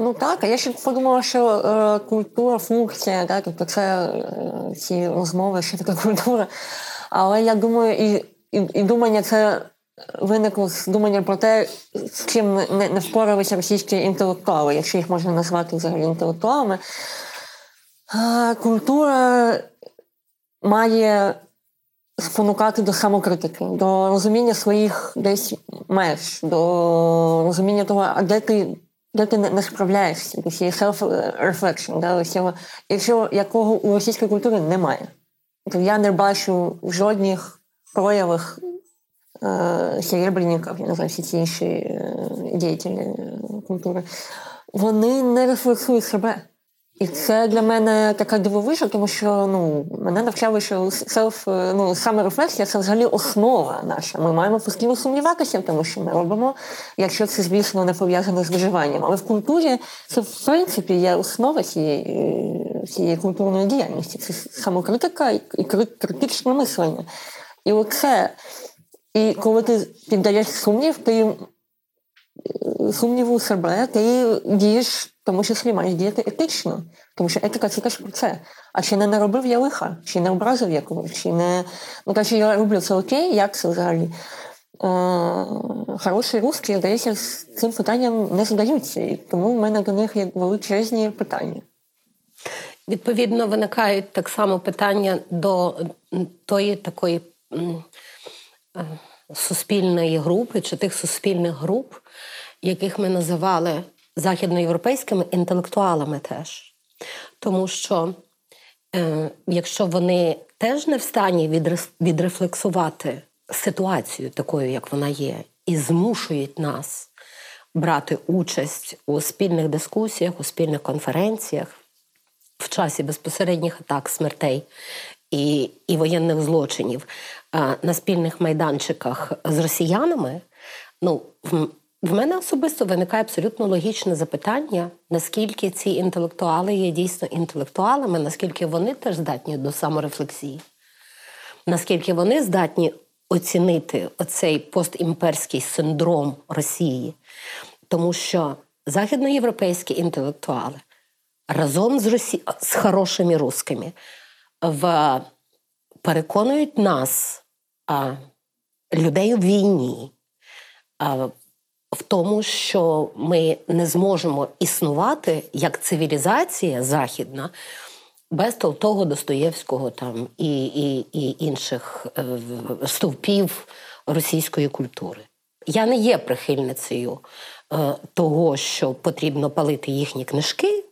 Speaker 3: Ну так, а я ще подумала, що е, культура, функція, так, тобто це е, ці розмови, що таке культура. Але я думаю, і і, і думання це виникло з думання про те, з чим не, не впоралися російські інтелектуали, якщо їх можна назвати взагалі інтелектуалами. А, Культура має спонукати до самокритики, до розуміння своїх десь меж, до розуміння того, а де ти. Де ти не справляєшся, self-reflection, да, якщо якого у російської культури немає. Я не бачу в жодних проявах серебряників, я не знаю, всі ці інші е, діятелі е, культури. Вони не рефлексують себе. І це для мене така дивовижа, тому що ну, мене навчали, що селф, ну, саме рефлексія це взагалі основа наша. Ми маємо постійно сумніватися в тому, що ми робимо, якщо це, звісно, не пов'язане з виживанням. Але в культурі це, в принципі, є основа цієї цієї культурної діяльності. Це самокритика і критичне мислення. І оце, і коли ти піддаєш сумнів, ти сумніву себе, ти дієш тому числі маєш діяти етично, тому що етика це теж про це. А чи не наробив я лиха, чи не образив я когось, чи не ну кажучи, я роблю це окей, як це взагалі? Е, Хороші русські, здається, з цим питанням не задаються, і тому в мене до них є величезні питання.
Speaker 4: Відповідно, виникають так само питання до тої такої е, суспільної групи чи тих суспільних груп, яких ми називали західноєвропейськими інтелектуалами теж. Тому що е, якщо вони теж не в стані відрефлексувати ситуацію такою, як вона є, і змушують нас брати участь у спільних дискусіях, у спільних конференціях в часі безпосередніх атак, смертей і і воєнних злочинів е, на спільних майданчиках з росіянами, ну, в мене особисто виникає абсолютно логічне запитання, наскільки ці інтелектуали є дійсно інтелектуалами, наскільки вони теж здатні до саморефлексії, наскільки вони здатні оцінити оцей постімперський синдром Росії, тому що західноєвропейські інтелектуали разом з Росі... з хорошими русскими в... переконують нас, людей в війні, в тому, що ми не зможемо існувати як цивілізація західна без того Достоєвського там і і, і інших е, стовпів російської культури. Я не є прихильницею е, того, що потрібно палити їхні книжки.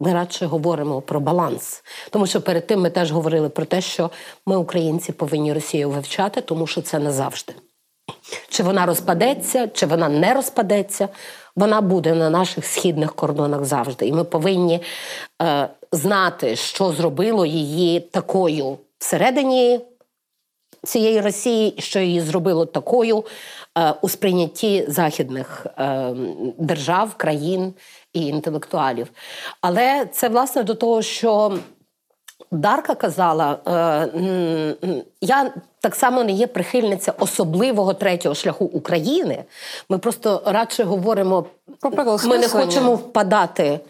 Speaker 4: Ми радше говоримо про баланс. Тому що перед тим ми теж говорили про те, що ми, українці, повинні Росію вивчати, тому що це назавжди. Чи вона розпадеться, чи вона не розпадеться, вона буде на наших східних кордонах завжди. І ми повинні е, знати, що зробило її такою всередині цієї Росії, що її зробило такою е, у сприйнятті західних е, держав, країн і інтелектуалів. Але це власне до того, що Дарка казала, е, я так само не є прихильниця особливого третього шляху України. Ми просто радше говоримо, про ми не хочемо впадати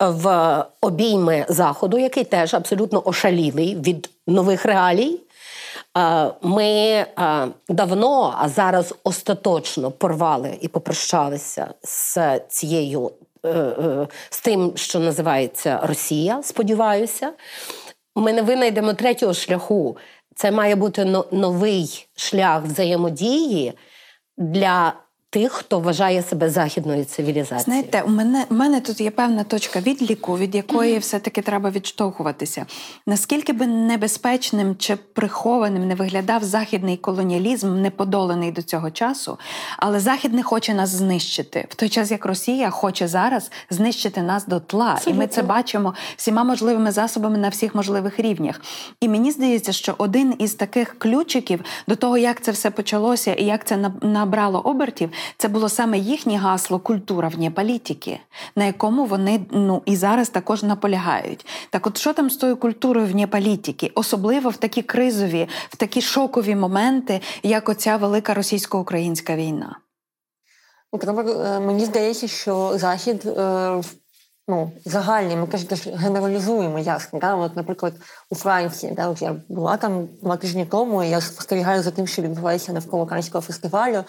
Speaker 4: в обійми Заходу, який теж абсолютно ошалілий від нових реалій. Е, ми е, давно, а зараз остаточно порвали і попрощалися з цією, з тим, що називається Росія, сподіваюся ми не винайдемо третього шляху. Це має бути новий шлях взаємодії для тих, хто вважає себе західною цивілізацією.
Speaker 1: Знаєте, у мене у мене тут є певна точка відліку, від якої все-таки треба відштовхуватися. Наскільки би небезпечним чи прихованим не виглядав західний колоніалізм, не подолений до цього часу, але Захід не хоче нас знищити в той час, як Росія хоче зараз знищити нас до тла, Абсолютно. і ми це бачимо всіма можливими засобами на всіх можливих рівнях. І мені здається, що один із таких ключиків до того, як це все почалося і як це набрало обертів, це було саме їхнє гасло культура вне політики, на якому вони ну і зараз також наполягають. Так, от що там з тою культурою вне політики, особливо в такі кризові, в такі шокові моменти, як оця велика російсько-українська війна?
Speaker 3: Е, мені здається, що захід е, ну, загальний, ми кажемо, генералізуємо ясно. Да? От, Наприклад, у Франції, да, от я була там два тижні тому, і я спостерігаю за тим, що відбувається навколо Канського фестивалю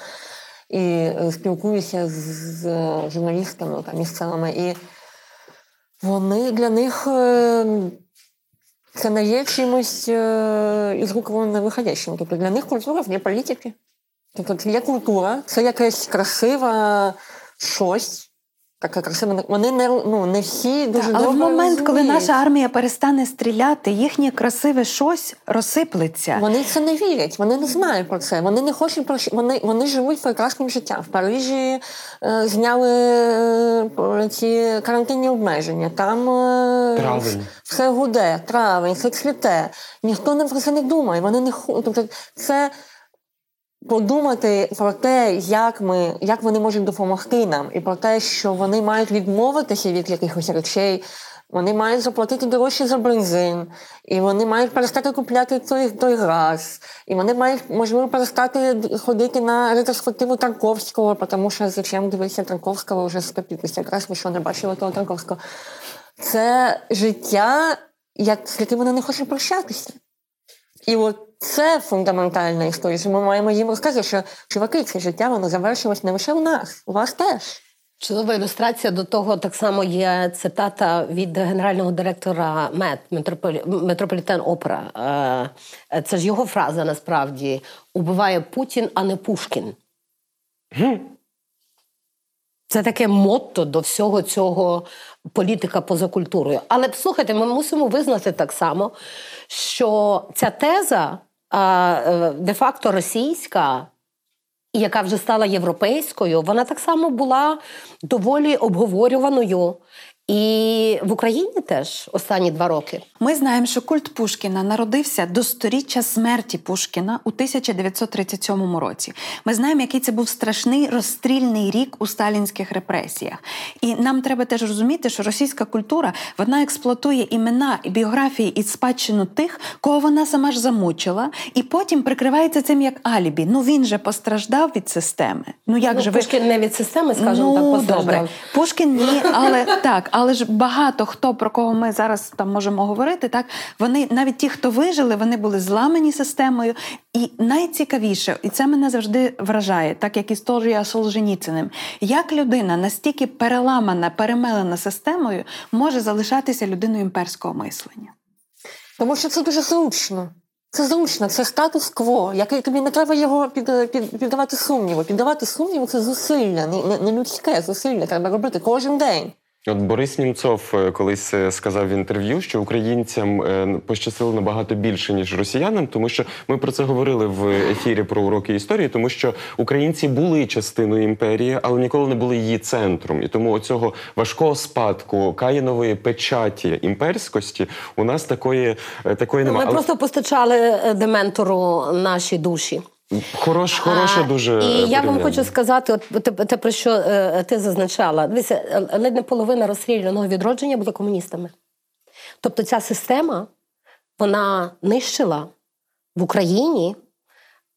Speaker 3: і е, спілкуюся з журналістами там, місцевими. І вони для них е, це не є чимось е, із рук виходящим. Тобто для них культура вне політики. Тобто це є культура, це якась красива щось. Така красива. Вони не ну не всі дуже
Speaker 1: Але в момент, розуміють. коли наша армія перестане стріляти, їхнє красиве щось розсиплеться.
Speaker 3: Вони це не вірять, вони не знають про це. Вони не хочуть про вони, вони живуть прекрасним життям. В Парижі е, зняли е, ці карантинні обмеження. Там е,
Speaker 2: травень.
Speaker 3: все гуде, травень, все цвіте. Ніхто не про це не думає. Вони не тобто це подумати про те, як ми, як вони можуть допомогти нам, і про те, що вони мають відмовитися від якихось речей. Вони мають заплатити дорожче за бензин, і вони мають перестати купляти той той газ, і вони мають, можливо, перестати ходити на ретроспективу Тарковського, тому що зачем дивитися Тарковського вже 150 якраз ви що не бачили того Тарковського. Це життя, як, з яким вони не хочуть прощатися. І от це фундаментальна історія. що Ми маємо їм розказати, що чуваки, це життя воно завершилось не лише у нас, у вас теж.
Speaker 4: Чудова ілюстрація до того так само є цитата від генерального директора МЕТ Метрополітен Опера. Е, це ж його фраза насправді убиває Путін, а не Пушкін. Це таке мотто до всього цього політика поза культурою. Але слухайте, ми мусимо визнати так само, що ця теза е, де-факто російська, яка вже стала європейською, вона так само була доволі обговорюваною і в Україні теж останні два роки
Speaker 1: ми знаємо, що культ Пушкіна народився до сторіччя смерті Пушкіна у 1937 році. Ми знаємо, який це був страшний розстрільний рік у сталінських репресіях. І нам треба теж розуміти, що російська культура вона експлуатує імена і біографії і спадщину тих, кого вона сама ж замучила, і потім прикривається цим як алібі. Ну він же постраждав від системи. Ну як
Speaker 4: ну,
Speaker 1: же
Speaker 4: Пушкін ви... не від системи, скажімо
Speaker 1: ну,
Speaker 4: так, постраждав.
Speaker 1: добре. Пушкін ні, але так. Але ж багато хто про кого ми зараз там можемо говорити, так вони навіть ті, хто вижили, вони були зламані системою. І найцікавіше, і це мене завжди вражає, так як історія Солженіциним, як людина настільки переламана, перемелена системою, може залишатися людиною імперського мислення.
Speaker 3: Тому що це дуже зручно. Це зручно, це статус-кво, який тобі не треба його під, під, піддавати сумніву. Піддавати сумніву це зусилля, не, не людське зусилля. Треба робити кожен день.
Speaker 2: От Борис Німцов е, колись е, сказав в інтерв'ю, що українцям е, пощастило набагато більше ніж росіянам, тому що ми про це говорили в ефірі про уроки історії, тому що українці були частиною імперії, але ніколи не були її центром. І тому оцього важкого спадку каїнової печаті імперськості у нас такої такої немає.
Speaker 4: Ми але... просто постачали дементору наші душі.
Speaker 2: Хорош, хороша дуже.
Speaker 4: І я вам хочу сказати, от те, те, про що е, ти зазначала. Дивіться, е, ледь не половина розстріляного відродження були комуністами. Тобто ця система вона нищила в Україні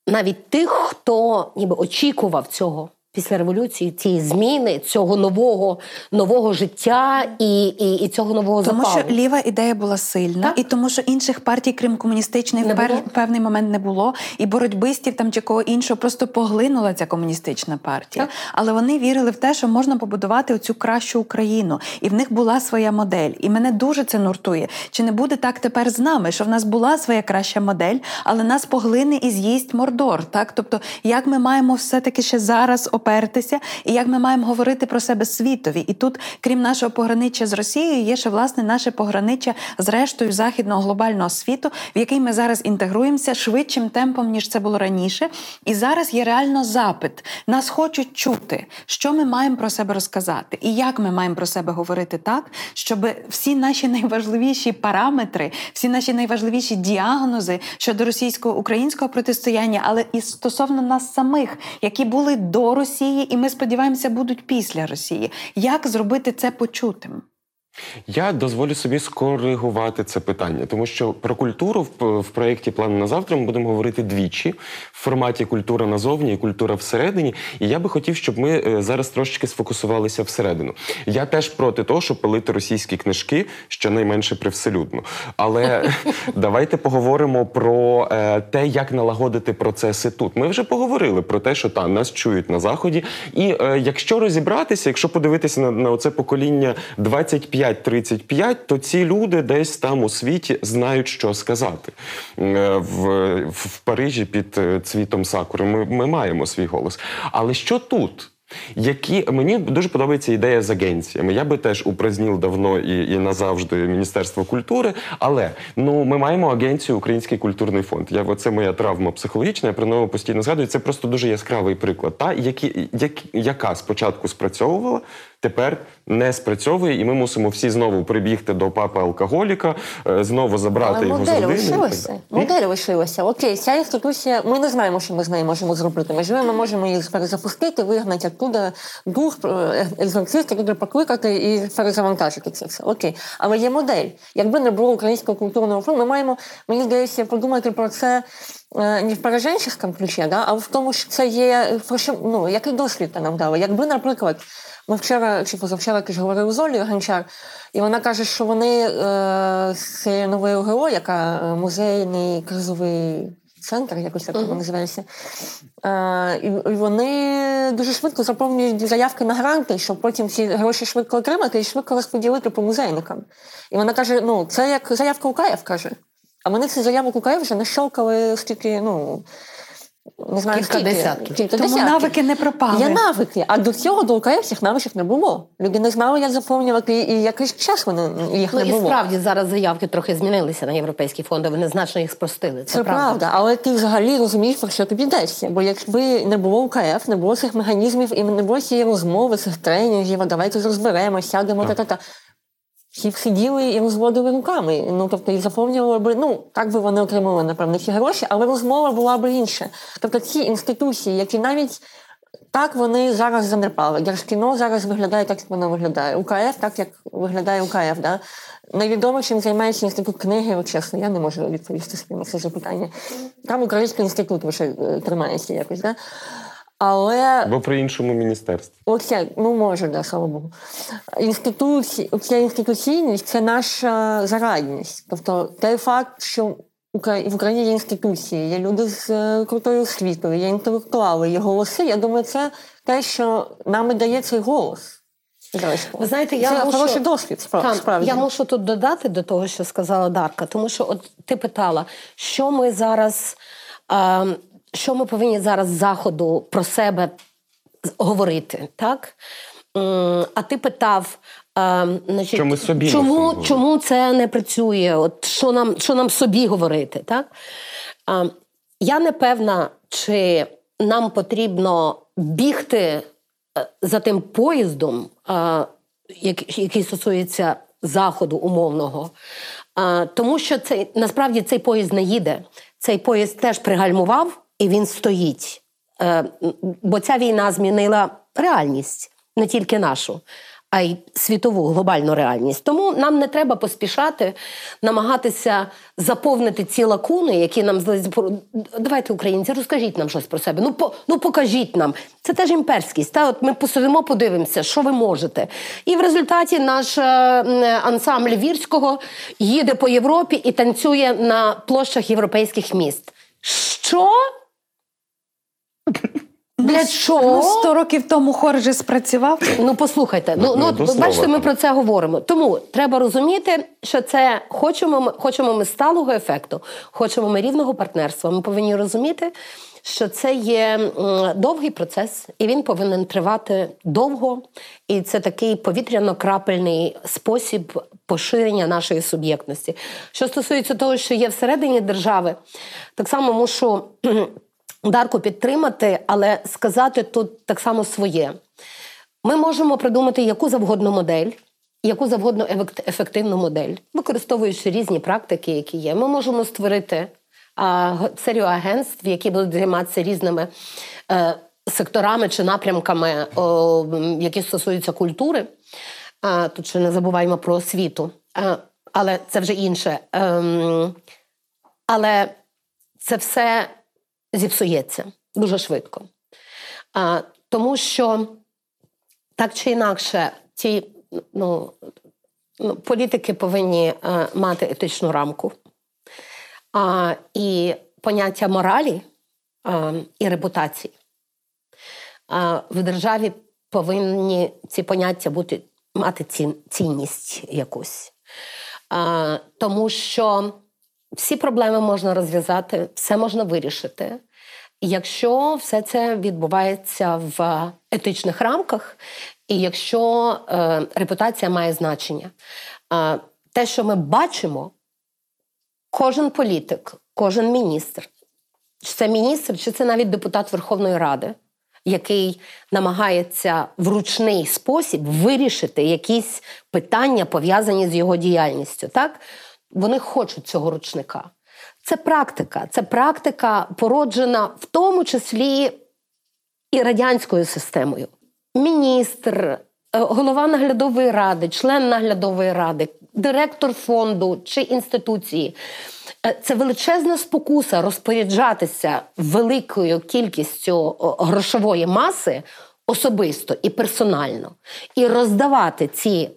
Speaker 4: навіть тих, хто ніби очікував цього після революції цієї зміни, цього нового нового життя і і, і цього нового
Speaker 1: тому, що ліва ідея була сильна, так? і тому, що інших партій, крім комуністичної, в пер, певний момент не було, і боротьбистів там чи кого іншого просто поглинула ця комуністична партія. Так. Але вони вірили в те, що можна побудувати оцю кращу Україну, і в них була своя модель. І мене дуже це нуртує. Чи не буде так тепер з нами? Що в нас була своя краща модель, але нас поглине і з'їсть мордор. Так, тобто, як ми маємо все таки ще зараз опертися, і як ми маємо говорити про себе світові. І тут, крім нашого пограниччя з Росією, є ще власне наше пограниччя з рештою західного глобального світу, в який ми зараз інтегруємося швидшим темпом, ніж це було раніше. І зараз є реально запит. Нас хочуть чути, що ми маємо про себе розказати, і як ми маємо про себе говорити так, щоб всі наші найважливіші параметри, всі наші найважливіші діагнози щодо російсько-українського протистояння, але і стосовно нас самих, які були до Росії. Росії, і ми сподіваємося, будуть після Росії. Як зробити це почутим?
Speaker 2: Я дозволю собі скоригувати це питання, тому що про культуру в, в проєкті План на завтра ми будемо говорити двічі в форматі культура назовні і культура всередині. І я би хотів, щоб ми е, зараз трошечки сфокусувалися всередину. Я теж проти того, щоб палити російські книжки, щонайменше привселюдно. Але давайте поговоримо про е, те, як налагодити процеси тут. Ми вже поговорили про те, що та нас чують на заході. І е, якщо розібратися, якщо подивитися на, на оце покоління 25 25-35, то ці люди десь там у світі знають, що сказати. Е, в в Парижі під е, цвітом сакури ми, ми маємо свій голос. Але що тут? Які мені дуже подобається ідея з агенціями. Я би теж упразнів давно і і назавжди Міністерство культури. Але ну ми маємо агенцію Український культурний фонд. Я це моя травма психологічна. Я про нього постійно згадую. Це просто дуже яскравий приклад. Та які як, яка спочатку спрацьовувала, тепер не спрацьовує, і ми мусимо всі знову прибігти до папи алкоголіка, е, знову забрати
Speaker 3: Але
Speaker 2: його
Speaker 3: з родини. лишилася. Модель лишилася. Окей, ця інституція. Ми не знаємо, що ми з нею можемо зробити. Можливо, ми можемо її перезапустити, вигнати оттуда дух е, екзорциста, туди покликати і перезавантажити це все. Окей, але є модель. Якби не було українського культурного фонду, ми маємо мені здається подумати про це. Е, не в пораженческом ключі, да, а в тому, що це є ну, який досвід нам дали. Якби, наприклад, ми вчора чи позавчора якось говорили з Олею Гончар, і вона каже, що вони е, з нової ОГО, яка е, музейний кризовий центр, якось так uh-huh. називається, е, і, і вони дуже швидко заповнюють заявки на гранти, щоб потім ці гроші швидко отримати і швидко розподілити по музейникам. І вона каже: ну, це як заявка УКФ, каже. А вони ці заявок УКФ вже нащолкали стільки, ну
Speaker 4: не знаю, кілька скільки. десятків. Кілька
Speaker 1: Тому
Speaker 3: десятків.
Speaker 1: навики не пропали.
Speaker 3: Є навики. А до цього до УКФ цих навичок не було. Люди не знали, як заповнювати, і якийсь час вони їх
Speaker 4: ну,
Speaker 3: не було.
Speaker 4: І справді зараз заявки трохи змінилися на європейські фонди, вони значно їх спростили. Це,
Speaker 3: Це правда. правда. Але ти взагалі розумієш, про що тобі йдеться. Бо якби не було УКФ, не було цих механізмів і не було цієї розмови, цих тренінгів, а давайте розберемо, сядемо та-та-та всі сиділи і розводили руками. Ну, тобто, і заповнювали би, ну, так би вони отримали, напевно, ці гроші, але розмова була б інша. Тобто ці інституції, які навіть так вони зараз занепали. Держкіно зараз виглядає так, як воно виглядає. УКФ, так як виглядає УКФ. Да? Невідомо, чим займається інститут книги, чесно, я не можу відповісти на це запитання. Там Український інститут лише е, тримається якось. Да? Але
Speaker 2: Або при іншому міністерстві.
Speaker 3: оце, ну може, да, слава Богу. Інституції, ця інституційність це наша зарадність. Тобто той факт, що в Україні є інституції, є люди з е, крутою освітою, є інтелектуали, є голоси. Я думаю, це те, що нам і дає цей голос.
Speaker 4: Ви знаєте, я
Speaker 3: це
Speaker 4: мушу-
Speaker 3: хороший досвід,
Speaker 4: Там,
Speaker 3: справді.
Speaker 4: Я мушу тут додати до того, що сказала Дарка, тому що от ти питала, що ми зараз, е, що ми повинні зараз заходу про себе говорити, так? А ти питав, е, значить,
Speaker 2: Що ми собі
Speaker 4: чому, чому це не працює? От що нам, що нам собі говорити? Так? Е, Я не певна, чи нам потрібно бігти е, за тим поїздом, як- який стосується заходу умовного. Е, Тому що цей, насправді цей поїзд не їде. Цей поїзд теж пригальмував і він стоїть. Е, Бо ця війна змінила реальність, не тільки нашу, а й світову глобальну реальність. Тому нам не треба поспішати намагатися заповнити ці лакуни, які нам Давайте, українці, розкажіть нам щось про себе. Ну, по, ну покажіть нам. Це теж імперськість. Та от ми посидимо, подивимося, що ви можете. І в результаті наш е, ансамбль вірського їде по Європі і танцює на площах європейських міст. Що? Для чого?
Speaker 1: Ну, 100 років тому хор вже спрацював.
Speaker 4: Ну, послухайте, ну,
Speaker 2: Ну,
Speaker 4: ну,
Speaker 2: до слова,
Speaker 4: бачите, ми про це говоримо. Тому треба розуміти, що це хочемо ми, хочемо ми сталого ефекту, хочемо ми рівного партнерства. Ми повинні розуміти, що це є довгий процес, і він повинен тривати довго. І це такий повітряно-крапельний спосіб поширення нашої суб'єктності. Що стосується того, що є всередині держави, так само мушу. Дарку підтримати, але сказати тут так само своє. Ми можемо придумати яку завгодно модель, яку завгодно ефективну модель, використовуючи різні практики, які є. Ми можемо створити а, серію агентств, які будуть займатися різними е, секторами чи напрямками, о, які стосуються культури. А, тут ще не забуваємо про освіту, а, але це вже інше. Ем, але це все зіпсується дуже швидко. А, тому що так чи інакше, ці ну, ну, політики повинні е, мати етичну рамку. А, і поняття моралі е, і репутації. А, в державі повинні ці поняття бути, мати цін, цінність якусь. А, тому що всі проблеми можна розв'язати, все можна вирішити. Якщо все це відбувається в етичних рамках, і якщо е, репутація має значення, е, те, що ми бачимо, кожен політик, кожен міністр, чи це міністр, чи це навіть депутат Верховної Ради, який намагається в ручний спосіб вирішити якісь питання, пов'язані з його діяльністю, так? Вони хочуть цього ручника. Це практика. Це практика породжена в тому числі і радянською системою. Міністр, е, голова наглядової ради, член наглядової ради, директор фонду чи інституції. Е, Це величезна спокуса розпоряджатися великою кількістю грошової маси особисто і персонально, і роздавати ці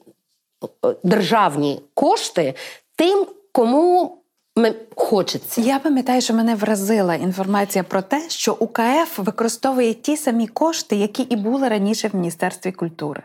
Speaker 4: державні кошти тим, кому ми- хочеться.
Speaker 1: Я пам'ятаю, що мене вразила інформація про те, що УКФ використовує ті самі кошти, які і були раніше в Міністерстві культури.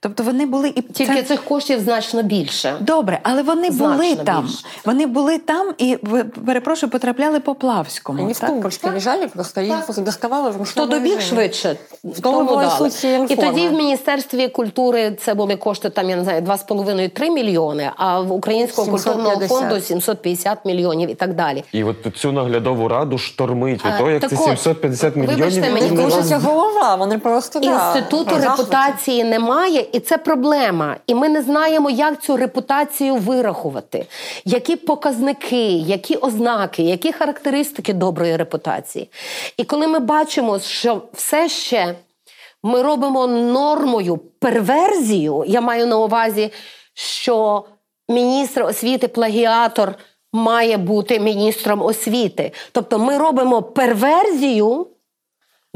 Speaker 1: Тобто вони були і
Speaker 4: Тільки
Speaker 1: це-
Speaker 4: цих коштів значно більше.
Speaker 1: добре, але вони
Speaker 4: Значно
Speaker 1: були там.
Speaker 4: більше.
Speaker 1: Вони були там і ви- перепрошую, потрапляли по Плавському.
Speaker 3: Они в
Speaker 1: так?
Speaker 3: тумбочке лежали, просто їх доставали в
Speaker 4: Хто добіг швидше,
Speaker 3: тому
Speaker 4: тому
Speaker 3: була
Speaker 4: дали.
Speaker 3: суть
Speaker 4: І тоді в Міністерстві культури це були кошти там, я не знаю, 2,5-3 мільйони, а в Українського
Speaker 3: 750.
Speaker 4: культурного фонду 750 мільйонів і так далі.
Speaker 2: І от цю наглядову раду штормить від того, як
Speaker 4: так
Speaker 2: це
Speaker 4: от,
Speaker 2: 750
Speaker 4: вибачте мені,
Speaker 3: Кружиться голова, вони просто да,
Speaker 4: Інституту
Speaker 3: в захваті.
Speaker 4: репутації немає, і це проблема. І ми не знаємо, як цю репутацію вирахувати, які показники, які ознаки, які характеристики доброї репутації. І коли ми бачимо, що все ще ми робимо нормою перверзію, я маю на увазі, що міністр освіти плагіатор має бути міністром освіти. Тобто ми робимо перверзію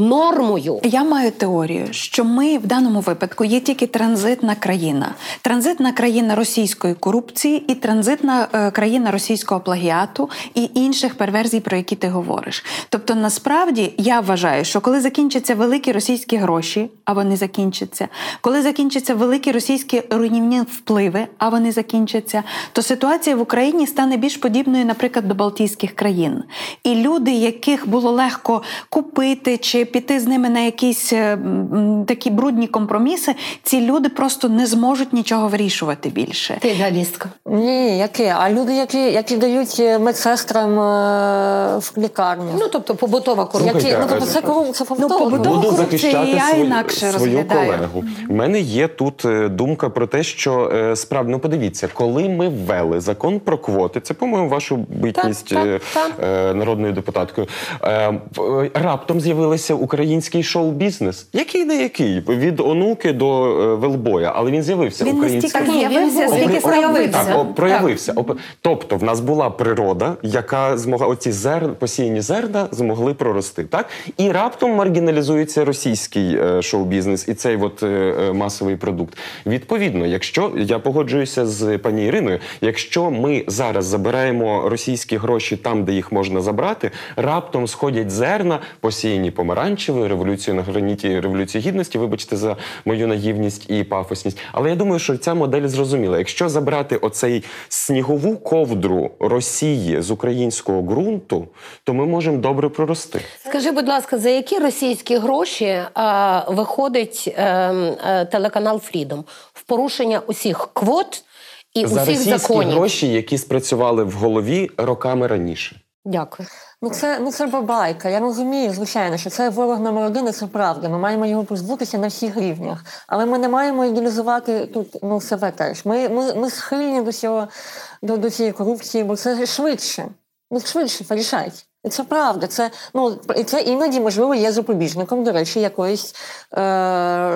Speaker 4: нормою.
Speaker 1: Я маю теорію, що ми в даному випадку є тільки транзитна країна, транзитна країна російської корупції і транзитна е, країна російського плагіату і інших перверзій, про які ти говориш. Тобто, насправді я вважаю, що коли закінчаться великі російські гроші, а вони закінчаться, коли закінчаться великі російські руйнівні впливи, а вони закінчаться, то ситуація в Україні стане більш подібною, наприклад, до Балтійських країн. І люди, яких було легко купити чи піти з ними на якісь е, такі брудні компроміси, ці люди просто не зможуть нічого вирішувати більше.
Speaker 4: Ти ідеалістка.
Speaker 3: Ні, які? А люди, які які дають е, медсестрам е, в лікарню.
Speaker 4: Ну тобто побутова корупція.
Speaker 3: Ну, тобто це
Speaker 1: Ну, побутова
Speaker 2: Буду
Speaker 1: корупція
Speaker 2: захищати
Speaker 1: я
Speaker 2: свою,
Speaker 1: інакше
Speaker 2: свою
Speaker 1: розглядаю.
Speaker 2: колегу. У мене є тут думка про те, що е, справді, ну подивіться, коли ми ввели закон про квоти, це, по-моєму, вашу битність
Speaker 4: Так, так,
Speaker 2: е, народною депутаткою. Раптом з'явився український шоу-бізнес. Який не який? Від онуки до е, велбоя, але він з'явився
Speaker 1: Він
Speaker 2: український.
Speaker 4: Так,
Speaker 1: з'явився, проявився.
Speaker 2: Так, о, проявився. Оп- Тобто, в нас була природа, яка змогла оці зер... посіяні зерна змогли прорости. Так і раптом маргіналізується російський е, шоу-бізнес і цей от е, е, масовий продукт. Відповідно, якщо я погоджуюся з пані Іриною, якщо ми зараз забираємо російські гроші там, де їх можна забрати, раптом сходять зерна, посіяні помаранчевою революцією на граніті революції гідності. Вибачте за мою наївність і пафосність. Але я думаю, що ця модель зрозуміла. Якщо забрати оцей снігову ковдру Росії з українського ґрунту, то ми можемо добре прорости.
Speaker 4: Скажи, будь ласка, за які російські гроші а, виходить е, е, телеканал Фрідом в порушення усіх квот і
Speaker 2: За
Speaker 4: усіх
Speaker 2: російські
Speaker 4: законів?
Speaker 2: гроші, які спрацювали в голові роками раніше.
Speaker 4: Дякую.
Speaker 3: Ну це ну це бабайка. Я розумію, звичайно, що це ворог номер один, і це правда. Ми маємо його позбутися на всіх рівнях. Але ми не маємо ідеалізувати тут ну себе теж. Ми, ми, ми схильні до цього до, до цієї корупції, бо це швидше. Ну швидше порішать. І це правда. Це ну і це іноді можливо є запобіжником, до речі, якоїсь е,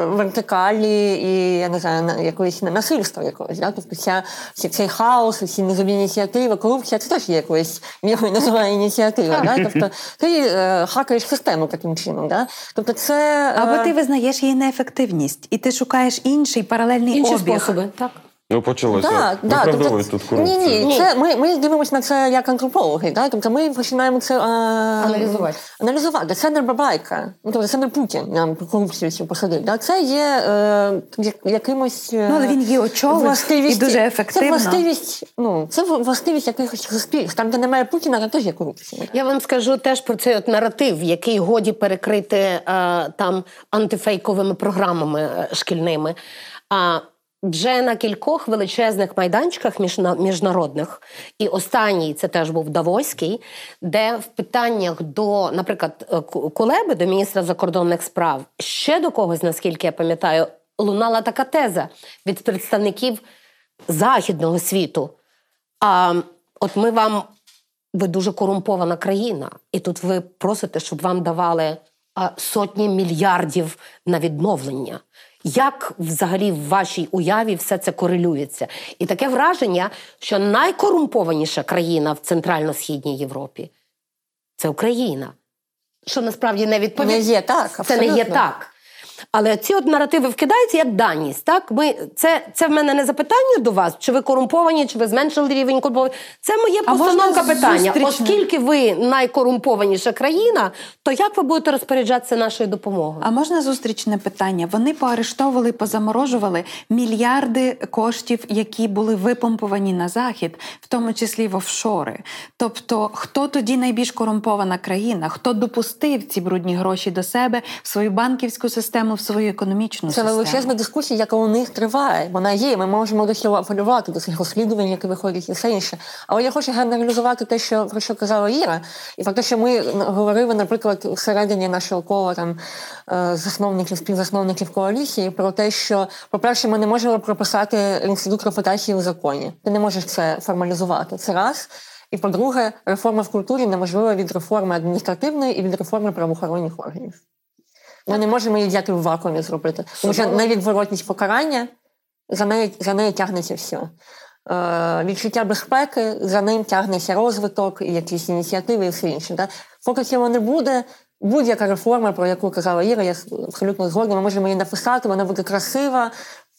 Speaker 3: вертикалі і я не знаю, на- якоїсь насильства якогось. Да? Тобто ця, ця- цей хаос, ці незові ініціативи, корупція це теж є якоюсь мірою називає ініціатива. Да? Тобто ти е, хакаєш систему таким чином. Да? Тобто це е,
Speaker 1: Або ти визнаєш її неефективність, і ти шукаєш інший паралельний
Speaker 4: Інші
Speaker 1: обіг.
Speaker 4: способи. Так.
Speaker 2: Ну почалося.
Speaker 3: Так, да,
Speaker 2: Виправдовують тут корупцію.
Speaker 3: Ні, ні, це ми, ми дивимося на це як антропологи. Да? Тобто ми починаємо це е,
Speaker 4: Аналізувати.
Speaker 3: Аналізувати. Це не бабайка. Ну, тобто це не Путін нам корупцію цю посадив. Да? Це є е, якимось. е,
Speaker 1: Ну, але він її очолив і дуже ефективно.
Speaker 3: Це властивість, ну, це властивість якихось суспільств. Там, де немає Путіна, там теж є корупція.
Speaker 4: Я вам скажу теж про цей от наратив, який годі перекрити е, там антифейковими програмами е, шкільними. А вже на кількох величезних майданчиках міжнародних, і останній це теж був Давоський, де в питаннях до, наприклад, е, Кулеби, до міністра закордонних справ, ще до когось, наскільки я пам'ятаю, лунала така теза від представників західного світу. А от ми вам ви дуже корумпована країна, і тут ви просите, щоб вам давали сотні мільярдів на відновлення. Як взагалі в вашій уяві все це корелюється? І таке враження, що найкорумпованіша країна в Центрально-Східній Європі це Україна. Що насправді не відповідає.
Speaker 3: Не є так,
Speaker 4: Це не є так. Але ці от наративи вкидаються як даність. Так? Ми, це, це в мене не запитання до вас, чи ви корумповані, чи ви зменшили рівень корумпованості. Це моє постановка питання.
Speaker 1: зустрічне?
Speaker 4: Оскільки ви найкорумпованіша країна, то як ви будете розпоряджатися нашою допомогою?
Speaker 1: А можна зустрічне питання? Вони поарештовували, позаморожували мільярди коштів, які були випомповані на захід, в тому числі в офшори. Тобто, хто тоді найбільш корумпована країна? Хто допустив ці брудні гроші до себе в свою банківську систему, в свою економічну
Speaker 3: Це
Speaker 1: систему?
Speaker 3: величезна дискусія, яка у них триває. Вона є. Ми можемо до цього апелювати, до цих розслідувань, які виходять, і все інше. Але я хочу генералізувати те, що про що казала Іра, і про те, що ми говорили, наприклад, всередині нашого кола там е, засновників, співзасновників коаліції, про те, що, по-перше, ми не можемо прописати інститут репутації у законі. Ти не можеш це формалізувати. Це раз. І по-друге, реформа в культурі неможлива від реформи адміністративної і від реформи правоохоронних органів. Ми не можемо її взяти в вакуумі зробити. Тому що невідворотність покарання за нею, за нею тягнеться все. Е, відчуття безпеки, за ним тягнеться розвиток, і якісь ініціативи і все інше. Да? Поки цього не буде, будь-яка реформа, про яку казала Іра, я абсолютно згодна, ми можемо її написати, вона буде красива.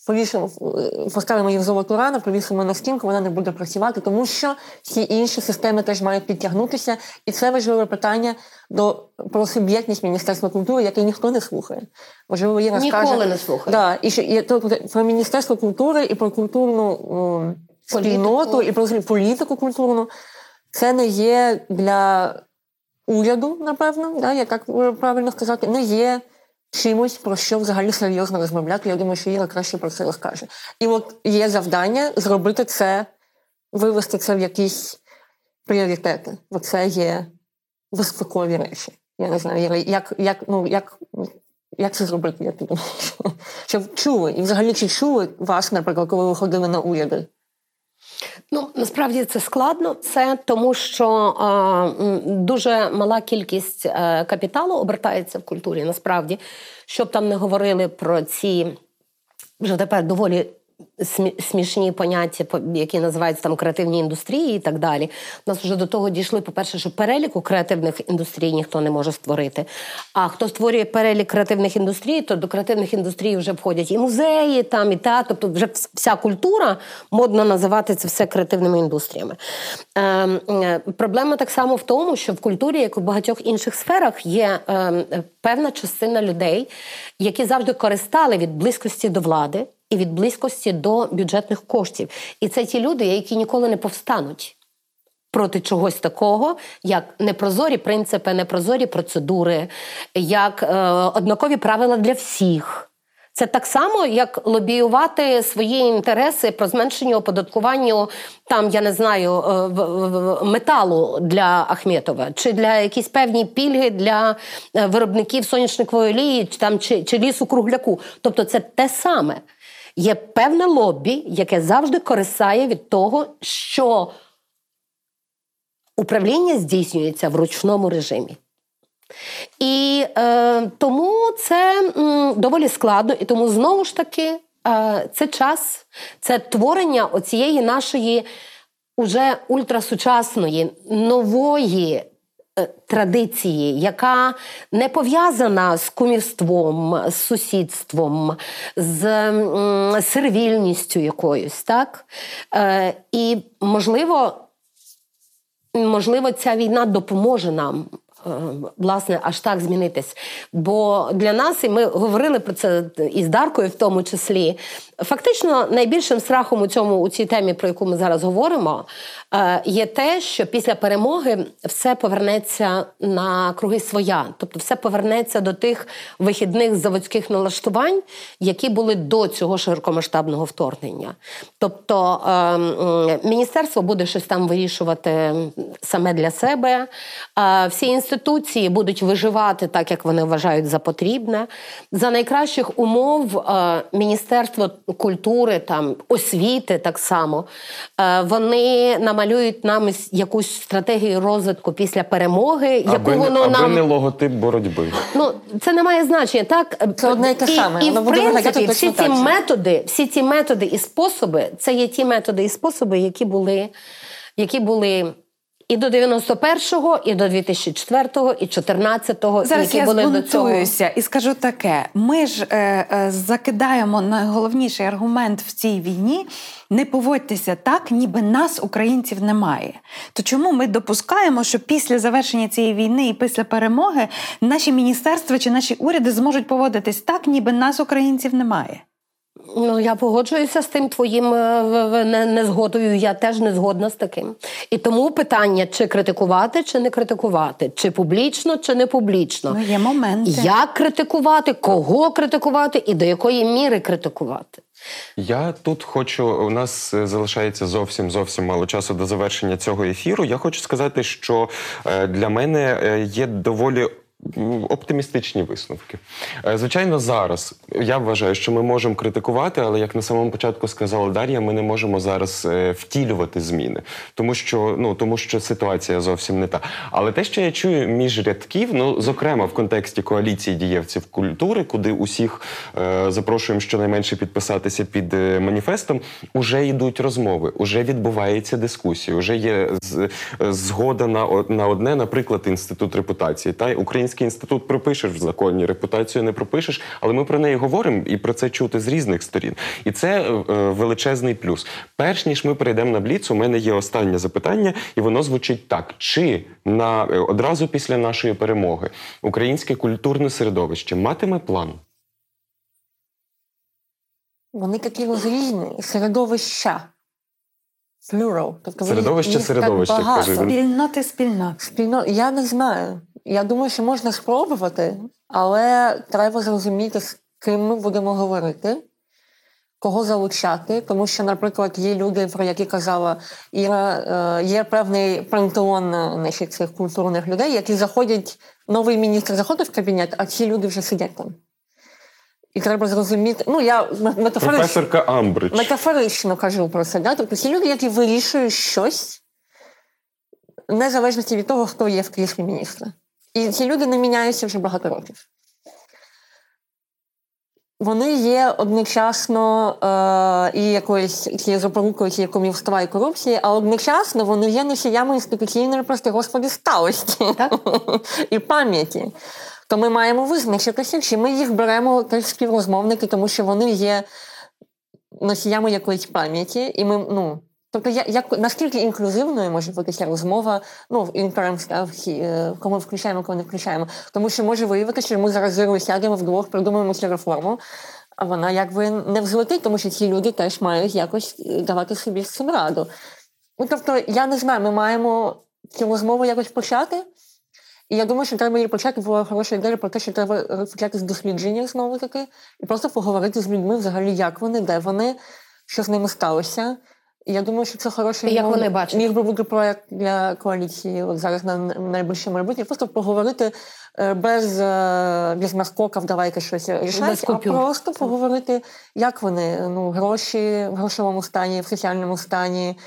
Speaker 3: Повішимо, е, поставимо її в золоту рану, повісимо на стінку, вона не буде працювати, тому що всі інші системи теж мають підтягнутися. І це важливе питання до про суб'єктність Міністерства культури, яке ніхто не слухає. Можливо, Іра
Speaker 4: Ніколи
Speaker 3: скаже,
Speaker 4: не слухає.
Speaker 3: Да, і що і то про Міністерство культури і про культурну спільноту, і про політику культурну. Це не є для уряду, напевно, да, як правильно сказати, не є чимось, про що взагалі серйозно розмовляти. Я думаю, що Іра краще про це розкаже. І от є завдання зробити це, вивести це в якісь пріоритети, бо це є безпекові речі. Я не знаю, Іра, як, як, ну, як, як це зробити, я думаю, щоб чули. І взагалі чи чули вас, наприклад, коли ви ходили на уряди?
Speaker 4: Ну насправді це складно. Це тому, що е, дуже мала кількість е, капіталу обертається в культурі. Насправді, щоб там не говорили про ці вже тепер доволі смішні поняття, які називаються там креативні індустрії і так далі. У нас вже до того дійшли, по-перше, що переліку креативних індустрій ніхто не може створити. А хто створює перелік креативних індустрій, то до креативних індустрій вже входять і музеї, там, і театр, тобто вже вся культура модно називати це все креативними індустріями. Е, е, Проблема так само в тому, що в культурі, як у багатьох інших сферах, є е, певна частина людей, які завжди користали від близькості до влади і від близькості до бюджетних коштів. І це ті люди, які ніколи не повстануть. Проти чогось такого, як непрозорі принципи, непрозорі процедури, як е, однакові правила для всіх. Це так само, як лобіювати свої інтереси про зменшення оподаткування там, я не знаю, е, металу для Ахметова, чи для якісь певні пільги для е, виробників сонячникової олії, чи там чи, чи лісу кругляку. Тобто, це те саме. Є певне лобі, яке завжди користає від того, що управління здійснюється в ручному режимі. І е, тому це м, доволі складно, і тому знову ж таки е, це час, це творення оцієї нашої уже ультрасучасної нової традиції, яка не пов'язана з кумівством, з сусідством, з сервільністю якоюсь, так? Е, і можливо, можливо, ця війна допоможе нам Е, власне аж так змінитись. Бо для нас, і ми говорили про це із Даркою, в тому числі, фактично найбільшим страхом у цьому у цій темі, про яку ми зараз говоримо, е, є те, що після перемоги все повернеться на круги своя, тобто все повернеться до тих вихідних заводських налаштувань, які були до цього широкомасштабного вторгнення. Тобто ем, міністерство буде щось там вирішувати саме для себе. Всі інституції інституції будуть виживати так, як вони вважають за потрібне. За найкращих умов е, Міністерство культури, там освіти так само е, вони намалюють нам якусь стратегію розвитку після перемоги, яку
Speaker 2: аби,
Speaker 4: воно
Speaker 2: аби
Speaker 4: нам
Speaker 2: не логотип боротьби.
Speaker 4: Ну це не має значення. Так
Speaker 3: це одне і те саме.
Speaker 4: І, і в принципі, всі ці методи, всі ці методи і способи, це є ті методи і способи, які були, які були. І до 91-го, і до 2004-го, і 14-го,
Speaker 1: Зараз
Speaker 4: які
Speaker 1: я
Speaker 4: були до цього.
Speaker 1: і скажу таке: ми ж е, е, закидаємо найголовніший аргумент в цій війні: не поводьтеся так, ніби нас, українців, немає. То чому ми допускаємо, що після завершення цієї війни і після перемоги наші міністерства чи наші уряди зможуть поводитись так, ніби нас, українців, немає?
Speaker 4: Ну, я погоджуюся з тим твоїм е, незгодою. Я теж не згодна з таким. І тому питання, чи критикувати, чи не критикувати, чи публічно, чи не публічно.
Speaker 1: Ну, є моменти.
Speaker 4: Як критикувати, кого критикувати і до якої міри критикувати.
Speaker 2: Я тут хочу. У нас е, залишається зовсім зовсім мало часу до завершення цього ефіру. Я хочу сказати, що е, для мене є доволі Оптимістичні висновки. Е, звичайно, зараз я вважаю, що ми можемо критикувати, але як на самому початку сказала Дар'я, ми не можемо зараз е, втілювати зміни, тому що ну тому що ситуація зовсім не та. Але те, що я чую між рядків, ну зокрема в контексті коаліції дієвців культури, куди усіх е, запрошуємо щонайменше підписатися під е, маніфестом, уже йдуть розмови, уже відбувається дискусія, вже є згода на на одне, наприклад, інститут репутації та українські Український інститут пропишеш в законі, репутацію не пропишеш, але ми про неї говоримо і про це чути з різних сторін. І це е, величезний плюс. Перш ніж ми перейдемо на бліц, у мене є останнє запитання, і воно звучить так: чи на е, одразу після нашої перемоги українське культурне середовище матиме план?
Speaker 3: Вони такі різні середовища. Plural. Тобто
Speaker 2: Середовище, середовище.
Speaker 1: Спільноти, спільнот.
Speaker 3: Спільно, я не знаю. Я думаю, що можна спробувати, але треба зрозуміти, з ким ми будемо говорити, кого залучати. Тому що, наприклад, є люди, про які казала Іра, е, є певний пантеон е, значить, цих культурних людей, які заходять, новий міністр заходить в кабінет, а ці люди вже сидять там. І треба зрозуміти. Ну, я метафорично,
Speaker 2: Амбридж.
Speaker 3: метафорично кажу про це. Да? Тобто ці люди, які вирішують щось, незалежно від того, хто є в кріслі міністра. І ці люди не міняються вже багато років. Вони є одночасно е, і якоюсь цією запорукою цієї комівства і корупції, а одночасно вони є носіями інституційної просто господи сталості і пам'яті. То ми маємо визначитися, чи ми їх беремо теж співрозмовники, тому що вони є носіями якоїсь пам'яті, і ми, ну. Тобто, я, як, наскільки інклюзивною може бути ця розмова, ну, в інтеремс, да, всі, е, кому включаємо, кого не включаємо. Тому що може виявитися, що ми зараз зиру сядемо вдвох, придумаємо цю реформу, а вона якби не взлетить, тому що ці люди теж мають якось е, давати собі з цим раду. Ну, тобто, я не знаю, ми маємо цю розмову якось почати. І я думаю, що треба її почати була хороша ідея про те, що треба почати з дослідження знову таки, і просто поговорити з людьми взагалі, як вони, де вони, що з ними сталося. Я думаю, що це хороший
Speaker 4: Як вони бачать?
Speaker 3: міг би бути проект для коаліції от зараз на найближче майбутнє. Просто поговорити е, без, е, без наскоків, давайте щось рішати, а просто поговорити, як вони ну, гроші в грошовому стані, в соціальному стані.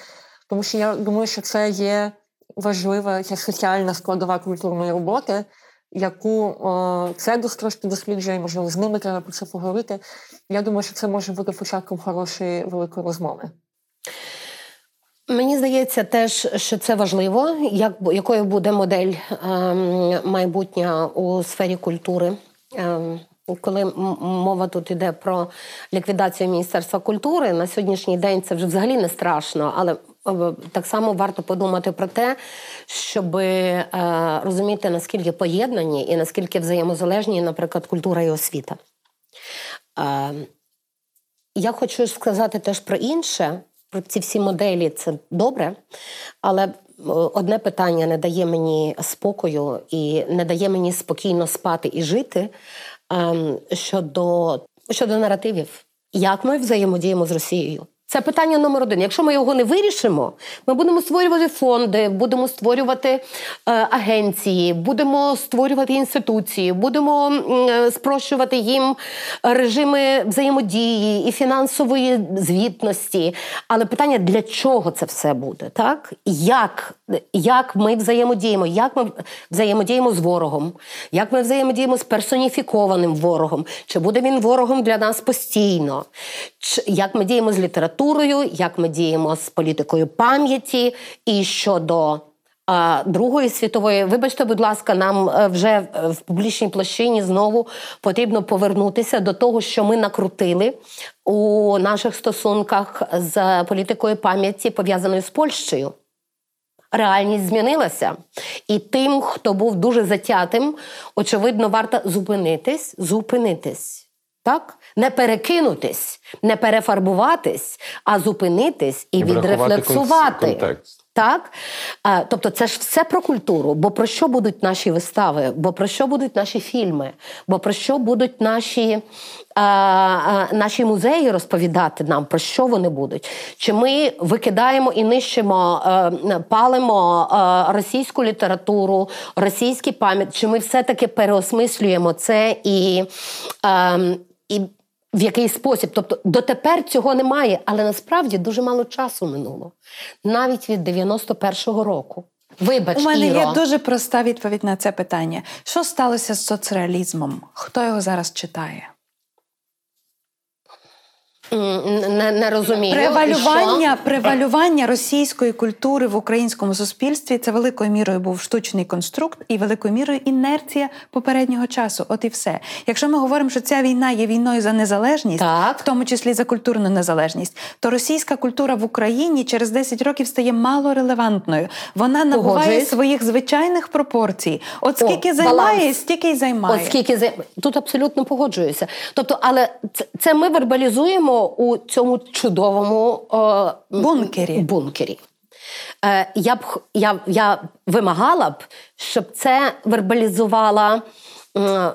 Speaker 3: Тому що я думаю, що це є важлива ця соціальна складова культурної роботи, яку о, це трошки досліджує, можливо, з ними треба про це поговорити. Я думаю, що це може бути початком хорошої великої розмови.
Speaker 4: Мені здається, теж що це важливо, як якою буде модель ем, майбутня у сфері культури. Ем, коли мова тут йде про ліквідацію Міністерства культури, на сьогоднішній день це вже взагалі не страшно, але е, так само варто подумати про те, щоб е, розуміти, наскільки поєднані і наскільки взаємозалежні, наприклад, культура і освіта. Е, я хочу сказати теж про інше. Про ці всі моделі це добре, але одне питання не дає мені спокою і не дає мені спокійно спати і жити ем, щодо, щодо наративів. Як ми взаємодіємо з Росією? Це питання номер один. Якщо ми його не вирішимо, ми будемо створювати фонди, будемо створювати е, агенції, будемо створювати інституції, будемо е, спрощувати їм режими взаємодії і фінансової звітності. Але питання для чого це все буде? Так як, як ми взаємодіємо, як ми взаємодіємо з ворогом, як ми взаємодіємо з персоніфікованим ворогом, чи буде він ворогом для нас постійно, Чи- як ми діємо з літературою, як ми діємо з політикою пам'яті і щодо. Другої світової, вибачте, будь ласка, нам е, вже е, в публічній площині знову потрібно повернутися до того, що ми накрутили у наших стосунках з політикою пам'яті, пов'язаною з Польщею. Реальність змінилася, і тим, хто був дуже затятим, очевидно, варто зупинитись, зупинитись. Так? Не перекинутись, не перефарбуватись, а зупинитись і,
Speaker 2: врахувати
Speaker 4: відрефлексувати.
Speaker 2: контекст.
Speaker 4: Так? Тобто це ж все про культуру. Бо про що будуть наші вистави, бо про що будуть наші фільми, бо про що будуть наші, а, а, наші музеї розповідати нам, про що вони будуть? Чи ми викидаємо і нищимо, е, палимо е, російську літературу, російські пам'ять, чи ми все-таки переосмислюємо це і. е, і в який спосіб, тобто дотепер цього немає, але насправді дуже мало часу минуло, навіть від 91-го року. Вибач,
Speaker 1: У мене
Speaker 4: Іро.
Speaker 1: є дуже проста відповідь на це питання. Що сталося з соцреалізмом? Хто його зараз читає?
Speaker 4: Не, не розумію.
Speaker 1: Превалювання, превалювання російської культури в українському суспільстві це великою мірою був штучний конструкт і великою мірою інерція попереднього часу. От і все. Якщо ми говоримо, що ця війна є війною за незалежність,
Speaker 4: так.
Speaker 1: в тому числі за культурну незалежність, то російська культура в Україні через 10 років стає мало релевантною. Вона набуває своїх звичайних пропорцій. От скільки О, займає, баланс. стільки й займає.
Speaker 4: От скільки зай... тут абсолютно погоджуюся. Тобто, але це ми вербалізуємо у цьому чудовому е,
Speaker 1: бункері.
Speaker 4: бункері. Е, Я б я, я вимагала б, щоб це вербалізувала е,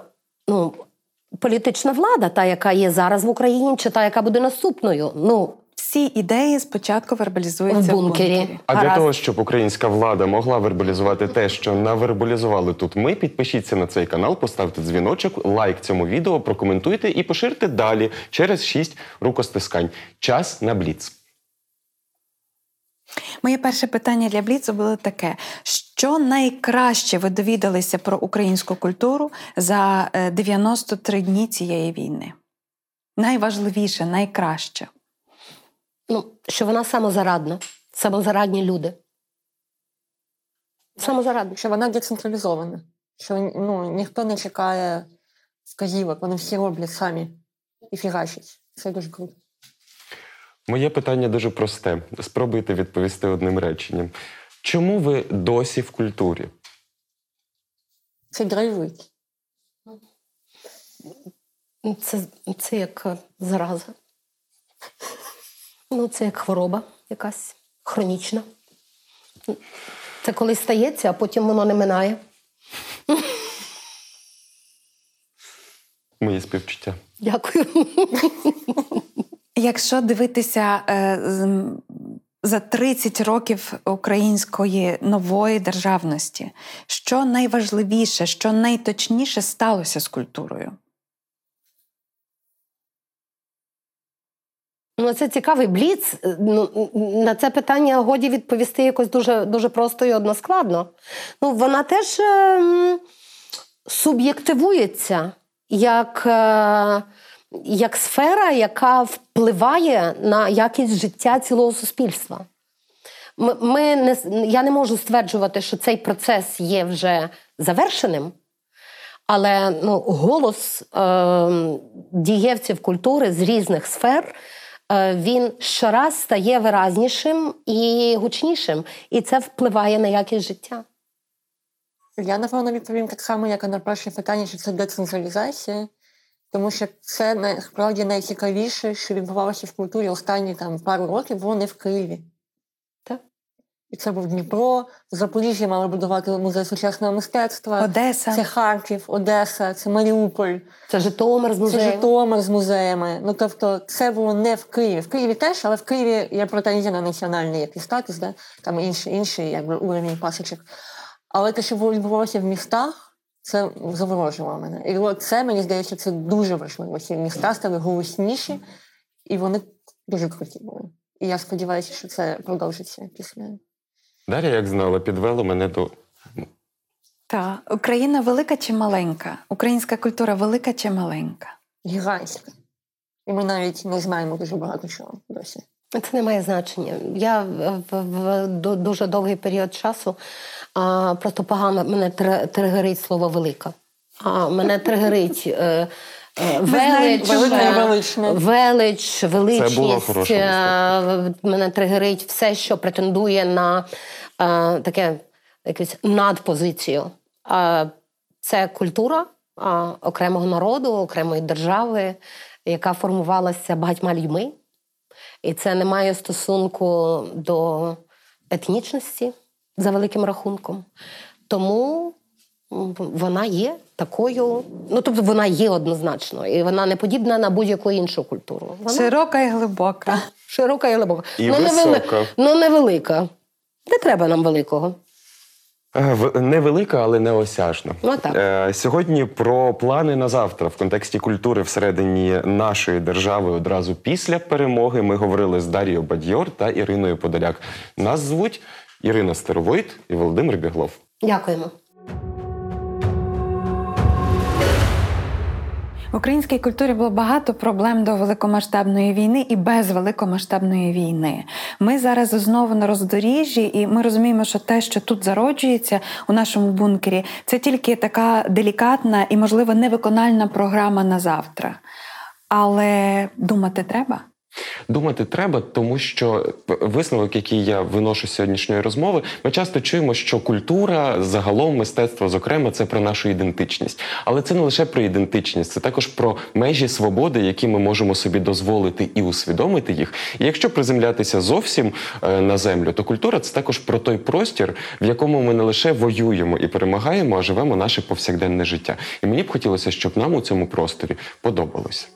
Speaker 4: ну, політична влада, та, яка є зараз в Україні, чи та, яка буде наступною. Ну,
Speaker 1: всі ідеї спочатку вербалізуються в бункері. В бункері.
Speaker 2: А для того, щоб українська влада могла вербалізувати те, що навербалізували тут ми, підпишіться на цей канал, поставте дзвіночок, лайк цьому відео, прокоментуйте і поширте далі через шість рукостискань. Час на бліц.
Speaker 1: Моє перше питання для Бліцу було таке: що найкраще ви довідалися про українську культуру за 93 е, дні цієї війни? Найважливіше, найкраще
Speaker 4: ну, що вона самозарадна, самозарадні люди. Самозарадні.
Speaker 3: Що вона децентралізована, що ну, ніхто не чекає вказівок, вони всі роблять самі і фігачать. Це дуже круто.
Speaker 2: Моє питання дуже просте. Спробуйте відповісти одним реченням. Чому ви досі в культурі?
Speaker 3: Це драйвить.
Speaker 4: Це, Це як зараза. Ну, це як хвороба якась хронічна. Це коли стається, а потім воно не минає.
Speaker 2: Мої співчуття.
Speaker 4: Дякую.
Speaker 1: Якщо дивитися е, за 30 років української нової державності, що найважливіше, що найточніше сталося з культурою?
Speaker 4: Ну, це цікавий бліц. Ну, На це питання годі відповісти якось дуже дуже просто і односкладно. Ну, Вона теж е, суб'єктивується як е, як сфера, яка впливає на якість життя цілого суспільства. Ми, ми не, Я не можу стверджувати, що цей процес є вже завершеним. Але ну, голос е, дієвців культури з різних сфер Е, він щораз стає виразнішим і гучнішим, і це впливає на якість життя.
Speaker 3: Я напевно відповім так само, як і на перше питання, що це децентралізація, тому що це насправді найцікавіше, що відбувалося в культурі останні там пару років, було не в Києві. І це був Дніпро, в Запоріжжі мали будувати музей сучасного мистецтва.
Speaker 1: Одеса.
Speaker 3: Це Харків, Одеса, це Маріуполь.
Speaker 4: Це Житомир з музеєм.
Speaker 3: Це Житомир з музеями. Ну тобто, це було не в Києві. В Києві теж, але в Києві є претензія на національний якийсь статус, да? там інший інший якби уровень пасочок. Але те, що відбувалося в містах, це заворожувало мене. І от це, мені здається, це дуже важливо. Ці міста стали голосніші, і вони дуже круті були. І я сподіваюся, що це продовжиться після.
Speaker 2: Дар'я, як знала, підвела мене до.
Speaker 1: Так, Україна велика чи маленька? Українська культура велика чи маленька?
Speaker 3: Гігантська. І ми навіть не знаємо дуже багато чого досі.
Speaker 4: Це не має значення. Я в, в, в дуже довгий період часу а, просто погано мене тригерить слово велика. А мене тригерить. Е, е Велич, велич, величність. Це було е, мене тригерить все, що претендує на е, таке якусь надпозицію. Е, це культура окремого народу, окремої держави, яка формувалася багатьма людьми. І це не має стосунку до етнічності за великим рахунком. Тому вона є такою, ну тобто вона є однозначно, і вона не подібна на будь-яку іншу культуру. Вона...
Speaker 1: Широка і глибока.
Speaker 4: Широка і глибока.
Speaker 2: І ну, висока.
Speaker 4: Не ну невелика. Не треба нам великого.
Speaker 2: Е, невелика, але неосяжна.
Speaker 4: Ну, так.
Speaker 2: Е, сьогодні про плани на завтра в контексті культури всередині нашої держави одразу після перемоги. Ми говорили з Дарією Бадьор та Іриною Подоляк. Нас звуть Ірина Старовойт і Володимир Біглов.
Speaker 4: Дякуємо.
Speaker 1: В українській культурі було багато проблем до великомасштабної війни і без великомасштабної війни. Ми зараз знову на роздоріжжі, і ми розуміємо, що те, що тут зароджується у нашому бункері, це тільки така делікатна і, можливо, невикональна програма на завтра. Але думати треба.
Speaker 2: Думати треба, тому що висновок, який я виношу з сьогоднішньої розмови, ми часто чуємо, що культура, загалом мистецтво, зокрема, це про нашу ідентичність. Але це не лише про ідентичність, це також про межі свободи, які ми можемо собі дозволити і усвідомити їх. І якщо приземлятися зовсім е, на землю, то культура це також про той простір, в якому ми не лише воюємо і перемагаємо, а живемо наше повсякденне життя. І мені б хотілося, щоб нам у цьому просторі подобалося.